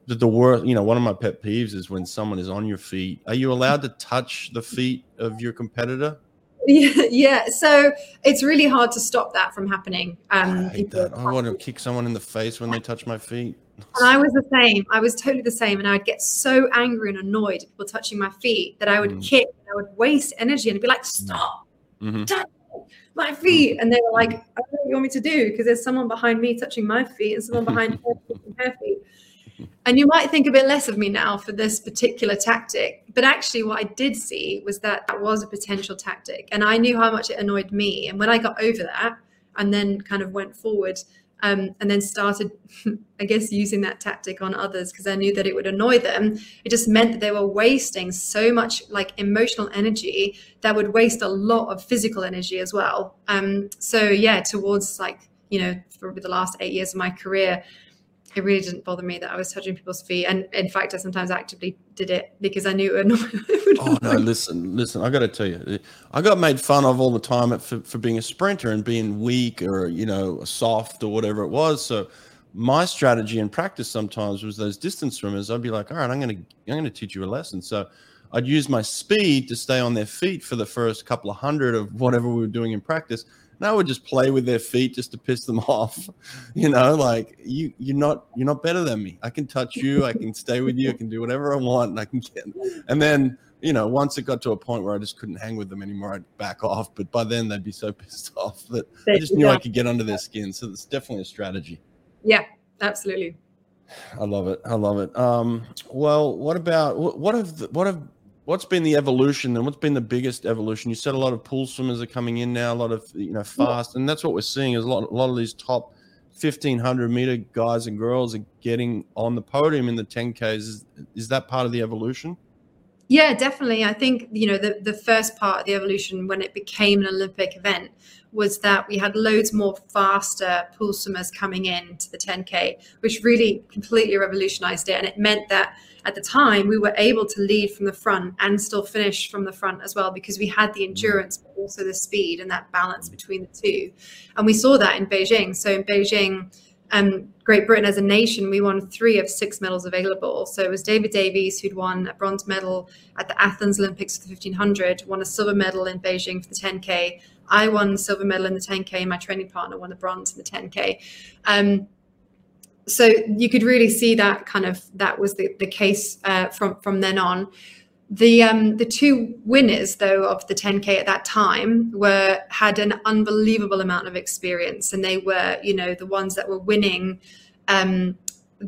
Speaker 1: the, the worst, you know, one of my pet peeves is when someone is on your feet. Are you allowed to touch the feet of your competitor?
Speaker 2: Yeah, yeah. So it's really hard to stop that from happening. Um,
Speaker 1: I hate that. I want to kick someone in the face when they touch my feet.
Speaker 2: And I was the same. I was totally the same. And I'd get so angry and annoyed at people touching my feet that I would mm. kick, I would waste energy and be like, stop, mm-hmm. touch my feet. And they were like, I don't know what you want me to do because there's someone behind me touching my feet and someone behind (laughs) her feet. And you might think a bit less of me now for this particular tactic. But actually, what I did see was that that was a potential tactic. And I knew how much it annoyed me. And when I got over that and then kind of went forward, um, and then started, (laughs) I guess, using that tactic on others because I knew that it would annoy them. It just meant that they were wasting so much like emotional energy that would waste a lot of physical energy as well. Um, so yeah, towards like you know, for the last eight years of my career, it really didn't bother me that I was touching people's feet. And in fact, I sometimes actively did it because I knew it would. (laughs)
Speaker 1: oh no! Listen, listen. I got to tell you, I got made fun of all the time for, for being a sprinter and being weak or you know soft or whatever it was. So my strategy in practice sometimes was those distance swimmers. I'd be like, all right, I'm gonna I'm gonna teach you a lesson. So I'd use my speed to stay on their feet for the first couple of hundred of whatever we were doing in practice and I would just play with their feet just to piss them (laughs) off. You know, like you you're not you're not better than me. I can touch you, I can stay with you, I can do whatever I want, and I can get and then you know, once it got to a point where I just couldn't hang with them anymore, I'd back off. But by then they'd be so (laughs) pissed off that I just knew yeah. I could get under their skin. So it's definitely a strategy.
Speaker 2: Yeah, absolutely.
Speaker 1: I love it. I love it. Um, well, what about what have what have what's been the evolution and what's been the biggest evolution? You said a lot of pool swimmers are coming in now, a lot of you know fast, and that's what we're seeing is a lot, a lot of these top 1500 meter guys and girls are getting on the podium in the 10Ks. Is, is that part of the evolution?
Speaker 2: Yeah, definitely. I think, you know, the, the first part of the evolution when it became an Olympic event was that we had loads more faster pool swimmers coming in to the 10K, which really completely revolutionized it. And it meant that at the time we were able to lead from the front and still finish from the front as well because we had the endurance but also the speed and that balance between the two and we saw that in beijing so in beijing um, Great Britain as a nation, we won three of six medals available. So it was David Davies who'd won a bronze medal at the Athens Olympics for the 1500, won a silver medal in Beijing for the 10K. I won the silver medal in the 10K. and My training partner won the bronze in the 10K. Um, so you could really see that kind of that was the, the case uh, from from then on. The um, the two winners though of the 10k at that time were had an unbelievable amount of experience, and they were you know the ones that were winning um,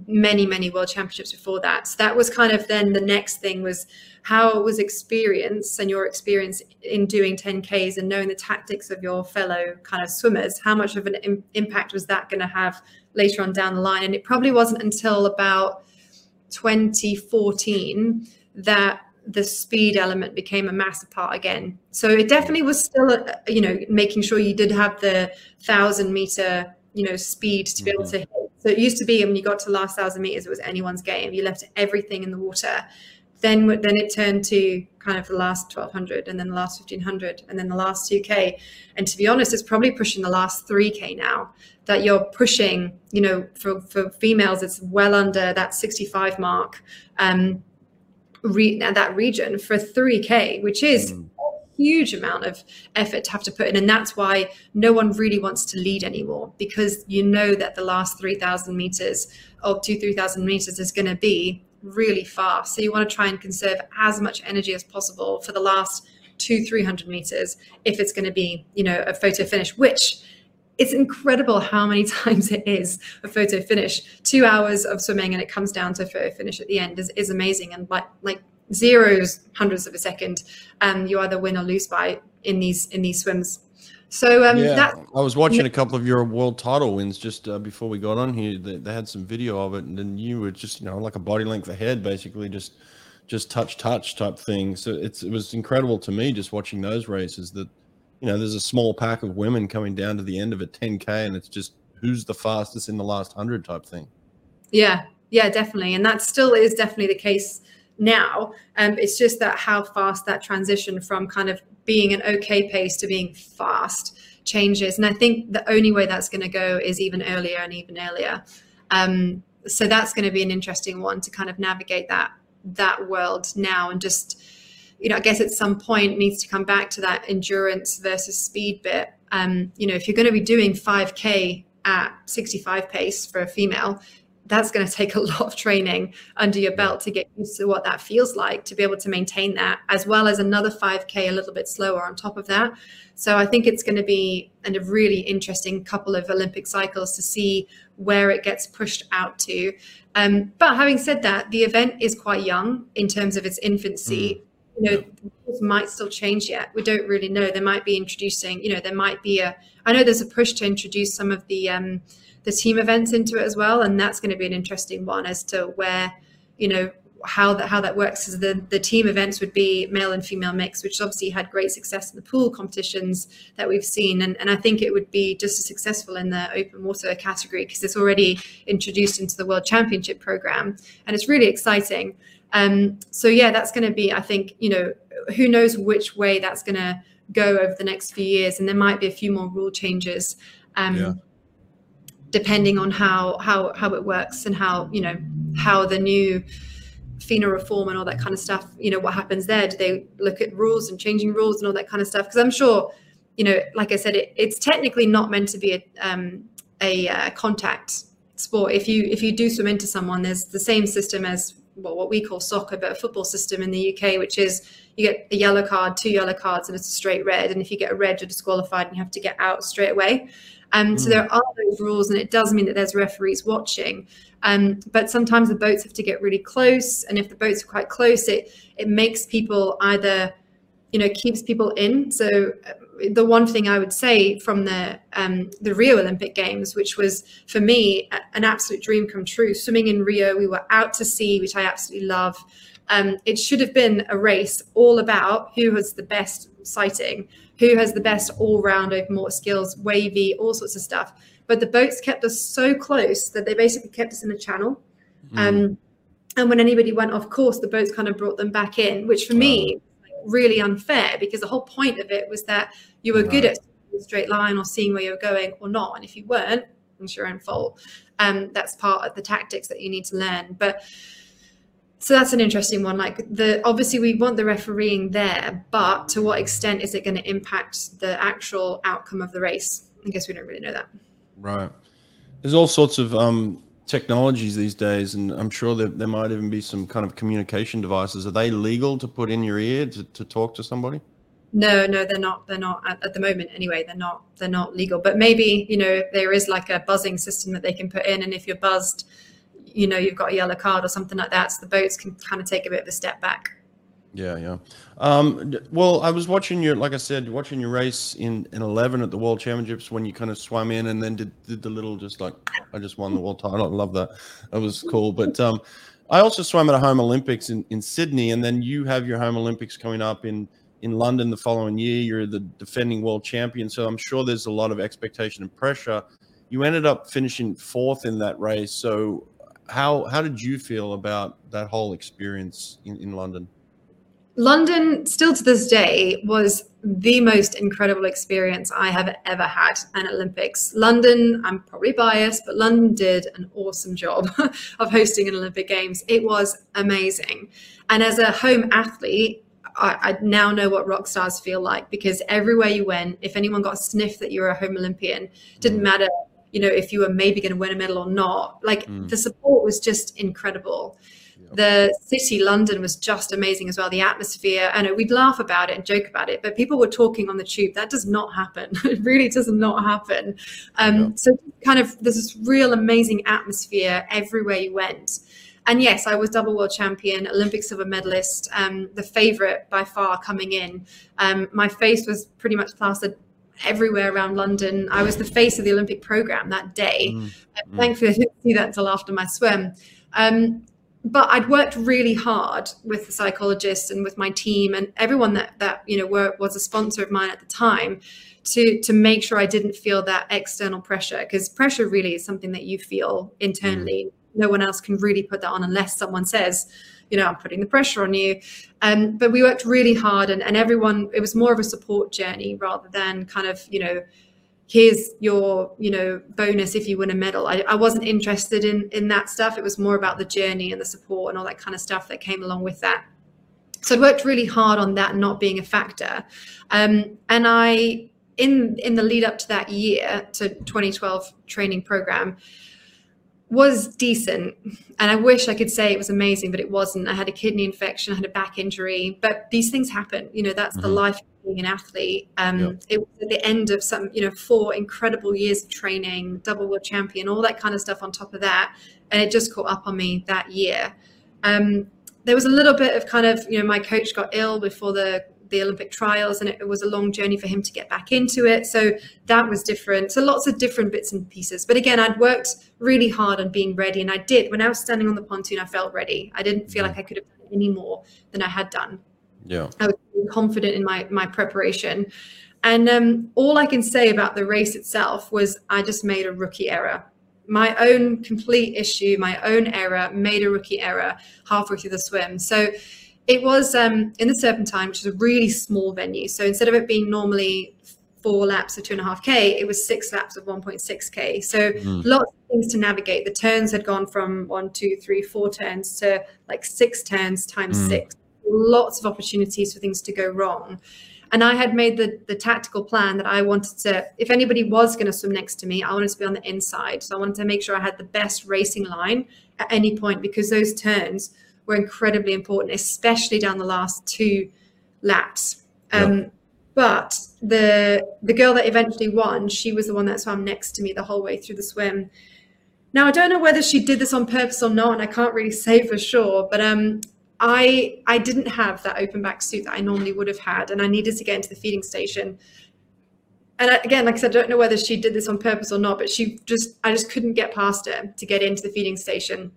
Speaker 2: many many world championships before that. So that was kind of then the next thing was how was experience and your experience in doing 10ks and knowing the tactics of your fellow kind of swimmers. How much of an Im- impact was that going to have later on down the line. And it probably wasn't until about 2014 that the speed element became a massive part again. So it definitely was still, a, you know, making sure you did have the thousand meter, you know, speed to be able to mm-hmm. hit. So it used to be when you got to last thousand meters, it was anyone's game. You left everything in the water. Then, then it turned to kind of the last 1200 and then the last 1500 and then the last 2k and to be honest it's probably pushing the last 3k now that you're pushing you know for, for females it's well under that 65 mark um re- that region for 3k which is mm. a huge amount of effort to have to put in and that's why no one really wants to lead anymore because you know that the last 3000 meters or 2 3000 meters is going to be really fast. So you want to try and conserve as much energy as possible for the last two, 300 meters if it's going to be, you know, a photo finish, which it's incredible how many (laughs) times it is a photo finish. Two hours of swimming and it comes down to a photo finish at the end is, is amazing. And like, like zeros, hundreds of a second, um, you either win or lose by in these, in these swims. So um,
Speaker 1: yeah,
Speaker 2: that
Speaker 1: I was watching a couple of your world title wins just uh, before we got on here. They, they had some video of it, and then you were just you know like a body length ahead, basically just just touch touch type thing. So it's it was incredible to me just watching those races that you know there's a small pack of women coming down to the end of a 10k, and it's just who's the fastest in the last hundred type thing.
Speaker 2: Yeah, yeah, definitely, and that still is definitely the case now. Um, it's just that how fast that transition from kind of being an okay pace to being fast changes. And I think the only way that's going to go is even earlier and even earlier. Um, so that's going to be an interesting one to kind of navigate that that world now and just you know i guess at some point needs to come back to that endurance versus speed bit um, you know if you're going to be doing 5k at 65 pace for a female that's going to take a (laughs) lot of training under your belt to get used to what that feels like to be able to maintain that as well as another 5k a little bit slower on top of that. So i think it's going to be a really interesting couple of olympic cycles to see where it gets pushed out to. Um, but having said that the event is quite young in terms of its infancy. Mm. you know yeah. might still change yet. We don't really know. They might be introducing you know there might be a i know there's a push to introduce some of the um, the team events into it as well, and that's going to be an interesting one as to where you know how that how that works. Is the the team events would be male and female mix which obviously had great success in the pool competitions that we've seen. And, and i think it would be just as successful in the open water category because it's already introduced into the world championship program and it's really exciting. Um, so yeah that's going to be i think you know who knows which way that's going to go over the next few years and there might be a few more rule changes um, yeah depending on how how how it works and how you know how the new FINA reform and all that kind of stuff. You know what happens there? Do they look at rules and changing rules and all that kind of stuff? Because I'm sure, you know, like I said, it, it's technically not meant to be a um, a uh, contact sport. If you if you do swim into someone, there's the same system as well, what we call soccer, but a football system in the UK, which is you get a yellow card, two yellow cards, and it's a straight red. And if you get a red, you're disqualified and you have to get out straight away. Um, mm. So there are those rules, and it does mean that there's referees watching. Um, but sometimes the boats have to get really close, and if the boats are quite close, it it makes people either, you know, keeps people in. So uh, the one thing I would say from the um, the Rio Olympic Games, which was for me an absolute dream come true, swimming in Rio, we were out to sea, which I absolutely love. Um, it should have been a race all about who has the best sighting who has the best all round open water skills, wavy, all sorts of stuff. But the boats kept us so close that they basically kept us in a channel. Mm. Um, and when anybody went off course, the boats kind of brought them back in, which for wow. me really unfair because the whole point of it was that you were good at straight line or seeing where you're going or not. And if you weren't, it's your own fault. Um, that's part of the tactics that you need to learn. But so that's an interesting one. Like the obviously we want the refereeing there, but to what extent is it going to impact the actual outcome of the race? I guess we don't really know that.
Speaker 1: Right. There's all sorts of um, technologies these days, and I'm sure that there might even be some kind of communication devices. Are they legal to put in your ear to, to talk to somebody?
Speaker 2: No, no, they're not. They're not at, at, the moment. Anyway, they're not. They're not legal. But maybe you know there is like a buzzing system that they can put in, and if you're buzzed you know you've got a yellow card or something like that so the boats can kind of take a bit of a step back.
Speaker 1: Yeah yeah. Um, well i was watching your like i said watching your race in in 11 at the world championships when you kind of swam in and then did, did the little just like i just won the world title. I love that. That was cool. But um i also swam at a home olympics in in sydney and then you have your home olympics coming up in in london the following year. You're the defending world champion so i'm sure there's a lot of expectation and pressure. You ended up finishing fourth in that race so how how did you feel about that whole experience in, in London?
Speaker 2: London, still to this day, was the most incredible experience I have ever had an Olympics. London, I'm probably biased, but London did an awesome job (laughs) of hosting an Olympic Games. It was amazing. And as a home athlete, I, I, now know what rock stars feel like because everywhere you went, if anyone got a sniff that you were a home Olympian, didn't mm. matter you know, if you were maybe going to win a medal or not. Like mm. the support was just incredible. The city, London, was just amazing as well. The atmosphere, I know we'd laugh about it and joke about it, but people were talking on the tube. That does not happen. (laughs) it really does not happen. Um. So, kind of, there's this real amazing atmosphere everywhere you went. And yes, I was double world champion, Olympic silver medalist, um, the favorite by far coming in. Um, my face was pretty much plastered everywhere around London. I was the face of the Olympic program that day. Mm. Mm. Thankfully, I didn't see that until after my swim. Um, but I'd worked really hard with the psychologists and with my team and everyone that that you know were, was a sponsor of mine at the time to to make sure I didn't feel that external pressure because pressure really is something that you feel internally. Mm. No one else can really put that on unless someone says, you know, I'm putting the pressure on you. Um, but we worked really hard and, and everyone, it was more of a support journey rather than kind of, you know, here's your you know bonus if you win a medal. I, I, wasn't interested in in that stuff. It was more about the journey and the support and all that kind of stuff that came along with that. So i worked really hard on that not being a factor. Um, and i in in the lead up to that year to 2012 training program was decent and i wish i could say it was amazing but it wasn't i had a kidney infection i had a back injury but these things happen you know that's mm-hmm. the life of being an athlete. Um, yep. It was at the end of some, you know, four incredible years of training, double world champion, all that kind of stuff on top of that, and it just caught up on me that year. Um, there was a little bit of kind of, you know, my coach got ill before the the Olympic trials, and it, was a long journey for him to get back into it. So that was different. So lots of different bits and pieces. But again, I'd worked really hard on being ready, and I did. When I was standing on the pontoon, I felt ready. I didn't feel like I could have done any more than I had done.
Speaker 1: Yeah. I
Speaker 2: was confident in my my preparation. And um, all I can say about the race itself was I just made a rookie error. My own complete issue, my own error, made a rookie error halfway through the swim. So it was um, in the Serpentine, which is a really small venue. So instead of it being normally four laps of two and a half K, it was six laps of 1.6 K. So mm. lots of things to navigate. The turns had gone from one, two, three, four turns to like six turns times mm. six lots of opportunities for things to go wrong. And I had made the, the tactical plan that I wanted to, if anybody was going to swim next to me, I wanted to be on the inside. So I wanted to make sure I had the best racing line at any point because those turns were incredibly important, especially down the last two laps. Um, yep. But the the girl that eventually won, she was the one that swam next to me the whole way through the swim. Now I don't know whether she did this on purpose or not, and I can't really (laughs) say for sure. But um, I I didn't have that open back suit that I normally would have had, and I needed to get into the feeding station. And again, like I said, I don't know whether she did this on purpose or not, but she just I just couldn't get past her to get into the feeding station.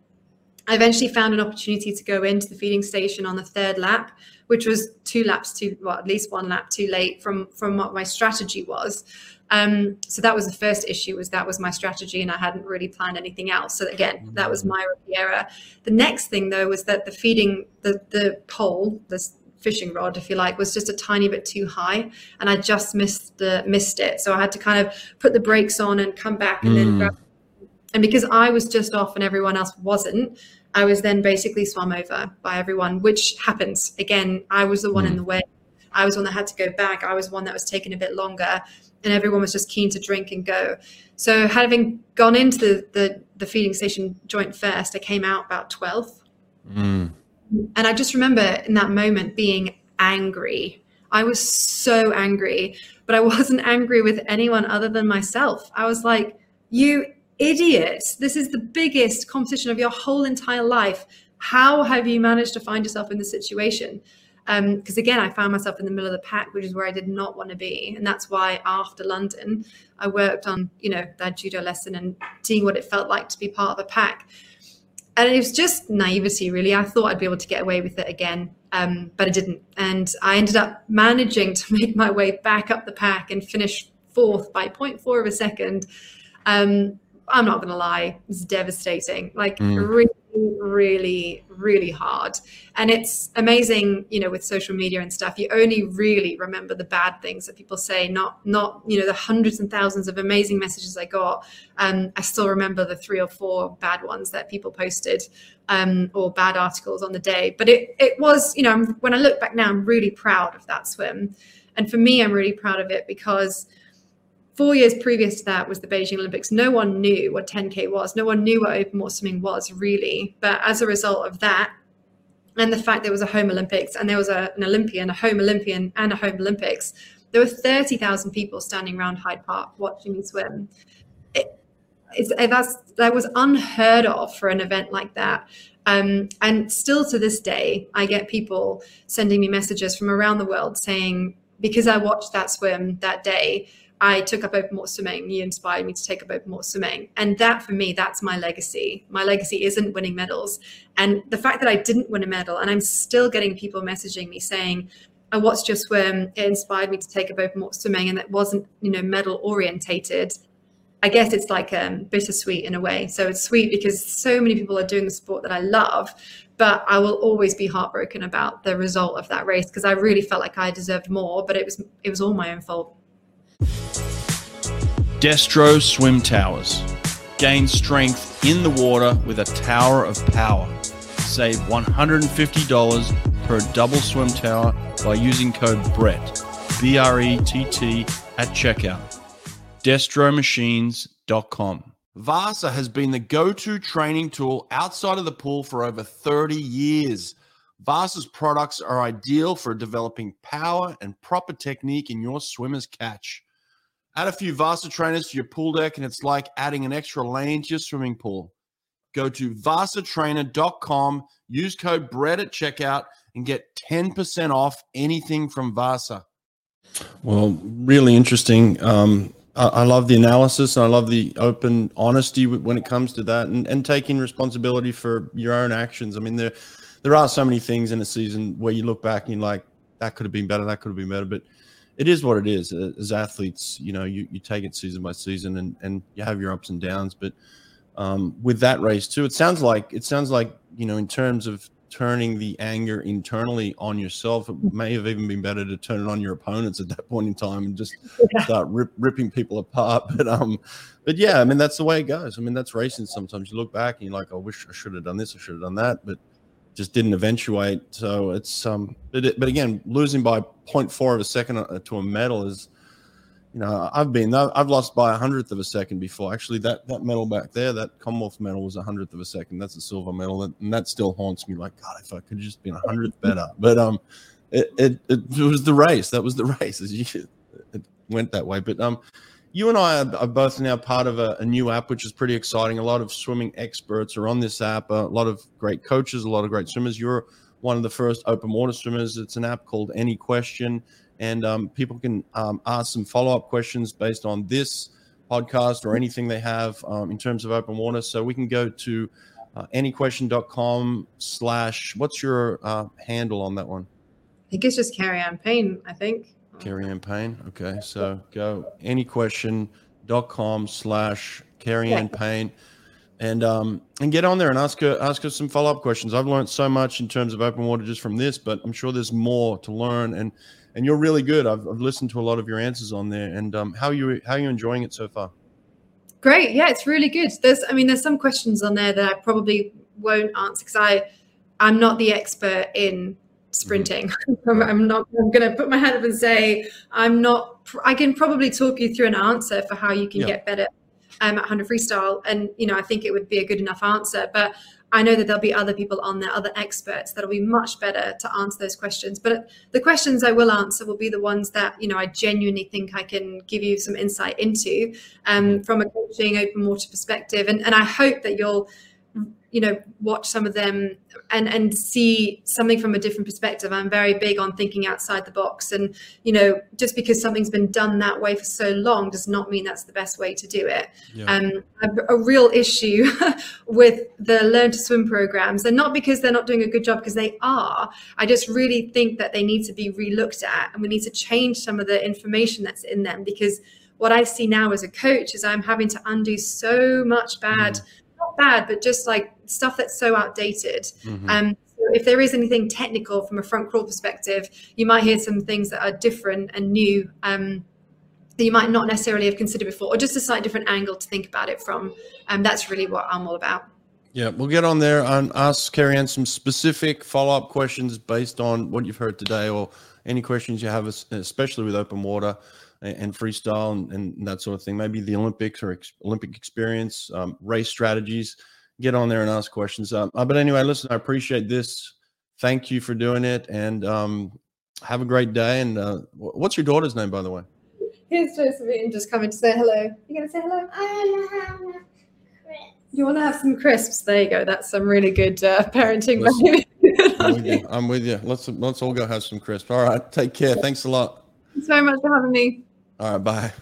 Speaker 2: I eventually found an opportunity to go into the feeding station on the third lap, which was two laps too, well, at least one lap too late from from what my strategy was. Um, so that was the first issue was that was my strategy and I hadn't really planned anything else. So again, that was my error. The next thing though was that the feeding the the pole, this fishing rod, if you like, was just a tiny bit too high, and I just missed the missed it. So I had to kind of put the brakes on and come back, and mm. then grab. And because I was just off and everyone else wasn't, I was then basically swum over by everyone, which happens. Again, I was the one mm. in the way. I was one that had to go back. I was one that was taking a bit longer and everyone was just keen to drink and go. So having gone into the the, the feeding station joint first, I came out about 12th. Mm. And I just remember in that moment being angry. I was so angry, but I wasn't (laughs) angry with anyone other than myself. I was like, you idiot, this is the biggest competition of your whole entire life. How have you managed to find yourself in this situation? because um, again i found myself in the middle of the pack which is where i did not want to be. And that's why after london i worked on you know that judo lesson and seeing what it felt like to be part of a pack. And it was just naivety really. I thought i'd be able to get away with it again um, but i didn't. And i ended up managing to (laughs) make my way back up the pack and finish fourth by 0.4 of a second. Um, i'm not going to lie it's devastating. Like mm. really really really hard. And it's amazing you know with social media and stuff you only really remember the bad things that people say not not you know the hundreds and thousands of amazing messages i got. Um, i still remember the three or four bad ones that people posted um, or bad articles on the day. But it it was you know when i look back now i'm really proud of that swim. And for me i'm really proud of it because four years previous to that was the Beijing Olympics. No one knew what 10K was. No one knew what open water swimming was really. But as a result of that, and the fact there was a home Olympics and there was a, an Olympian, a home Olympian, and a home Olympics, there were 30,000 people standing around Hyde Park watching me swim. It, that's, that was unheard of for an event like that. Um, and still to this day, I get people sending me messages from around the world saying, because I watched that swim that day, I took up open water swimming. You inspired me to take up open water swimming. And that for me, that's my legacy. My legacy isn't winning medals. And the fact that I didn't win a medal, and I'm still getting people messaging me saying, I watched your swim, it inspired me to take up open water swimming, and it wasn't, you know, medal orientated. I guess it's like um, bittersweet in a way. So it's sweet because so many people are doing the sport that I love, but I will always be heartbroken about the result of that race because I really felt like I deserved more, but it was it was all my own fault.
Speaker 3: Destro Swim Towers. Gain strength in the water with a tower of power. Save $150 per double swim tower by using code BRETT, B R E T T, at checkout destromachines.com. Vasa has been the go to training tool outside of the pool for over 30 years. Vasa's products are ideal for developing power and proper technique in your swimmer's catch. Add a few Vasa trainers to your pool deck, and it's like adding an extra lane to your swimming pool. Go to vasatrainer.com, use code BRETT at checkout, and get 10% off anything from Vasa.
Speaker 1: Well, really interesting. Um, I love the analysis. and I love the open honesty when it comes to that, and, and taking responsibility for your own actions. I mean, there there are so many things in a season where you look back and you're like, that could have been better, that could have been better. But it is what it is. As athletes, you know, you, you take it season by season, and and you have your ups and downs. But um, with that race too, it sounds like it sounds like you know, in terms of turning the anger internally on yourself. It may have even been better to turn it on your opponents at that point in time and just yeah. start rip, ripping people apart. (laughs) But um, but yeah, I mean that's the way it goes. I mean that's racing. Sometimes you look back and you're like, I wish I should have done this. I should have done that, but just didn't eventuate. So it's um, but again, losing by 0.4 of a second uh, to a medal is you know, I've been I've lost by a hundredth of a second before. Actually, that that medal back there, that Commonwealth medal was a hundredth of a second. That's a silver medal, and that still haunts me. Like God, if I could just been a hundredth better. (laughs) But um, it, it it was the race. That was the (laughs) race. As you, it went that way. But um, you and I are, both now part of a, a, new app, which is pretty exciting. A lot of swimming experts are on this app. a lot of great coaches, a lot of great swimmers. You're one of the first open water swimmers. It's an app called Any Question and um, people can um, ask some follow-up questions based on this podcast or anything they have um, in terms of open water so we can go to uh, anyquestion.com slash what's your uh, handle on that one
Speaker 2: i think it's just Keri-anne Payne i think
Speaker 1: Keri-anne Payne okay so go anyquestion.com slash Keri-anne Payne and um and get on there and ask her ask her some follow-up questions i've learned so much in terms of open water just from this but i'm sure there's more to learn and and you're really good. I've, I've listened to a lot of your answers on there. And um, how you how are you enjoying it so far?
Speaker 2: Great. Yeah, it's really good. There's, I mean, there's some questions on there that I probably won't answer because I, I'm not the expert in sprinting. (laughs) Mm-hmm. I'm not. I'm going to put my hand up and say I'm not. I can probably talk you through an answer for how you can yeah. get better um, at 100 freestyle, and you know, I think it would be a good enough answer. But I know that there'll be other people on there, other experts that'll be much better to answer those questions. But the questions I will answer will be the ones that you know I genuinely think I can give you some insight into um, from a coaching open water perspective, and and I hope that you'll you know watch some of them and and see something from a different perspective. I'm very big on thinking outside the box. And you know just because something's been done that way for so long does not mean that's the best way to do it. Yeah. um a, a, real issue (laughs) with the learn to swim programs and not because they're not doing a good job because they are. I just really think that they need to be relooked at and we need to change some of the information that's in them because what I see now as a coach is I'm having to undo so much bad mm. not bad, but just like stuff that's so outdated. Mm-hmm. Um, if there is anything technical from a front crawl perspective, you might hear some things that are different and new um, that you might not necessarily have considered before, or just a slightly different angle to think about it from. And um, that's really what I'm all about.
Speaker 1: Yeah, we'll get on there and ask Keri-anne some specific follow up questions based on what you've heard today or any questions you have, especially with open water and, freestyle and, and, that sort of thing. Maybe the Olympics or ex- Olympic experience, um, race strategies. Get on there and ask questions. Um, uh, but anyway, listen, I appreciate this. Thank you for doing it, and um, have a great day. And uh, what's your daughter's name, by the way?
Speaker 2: Here's Josephine just coming to say hello. You gonna say hello? I You want to have some crisps? There you go. That's some really good uh, parenting. (laughs)
Speaker 1: I'm, with you. I'm with you. Let's let's all go have some crisps. All right. Take care. Thanks a lot.
Speaker 2: Thanks very much for having me.
Speaker 1: All right. Bye.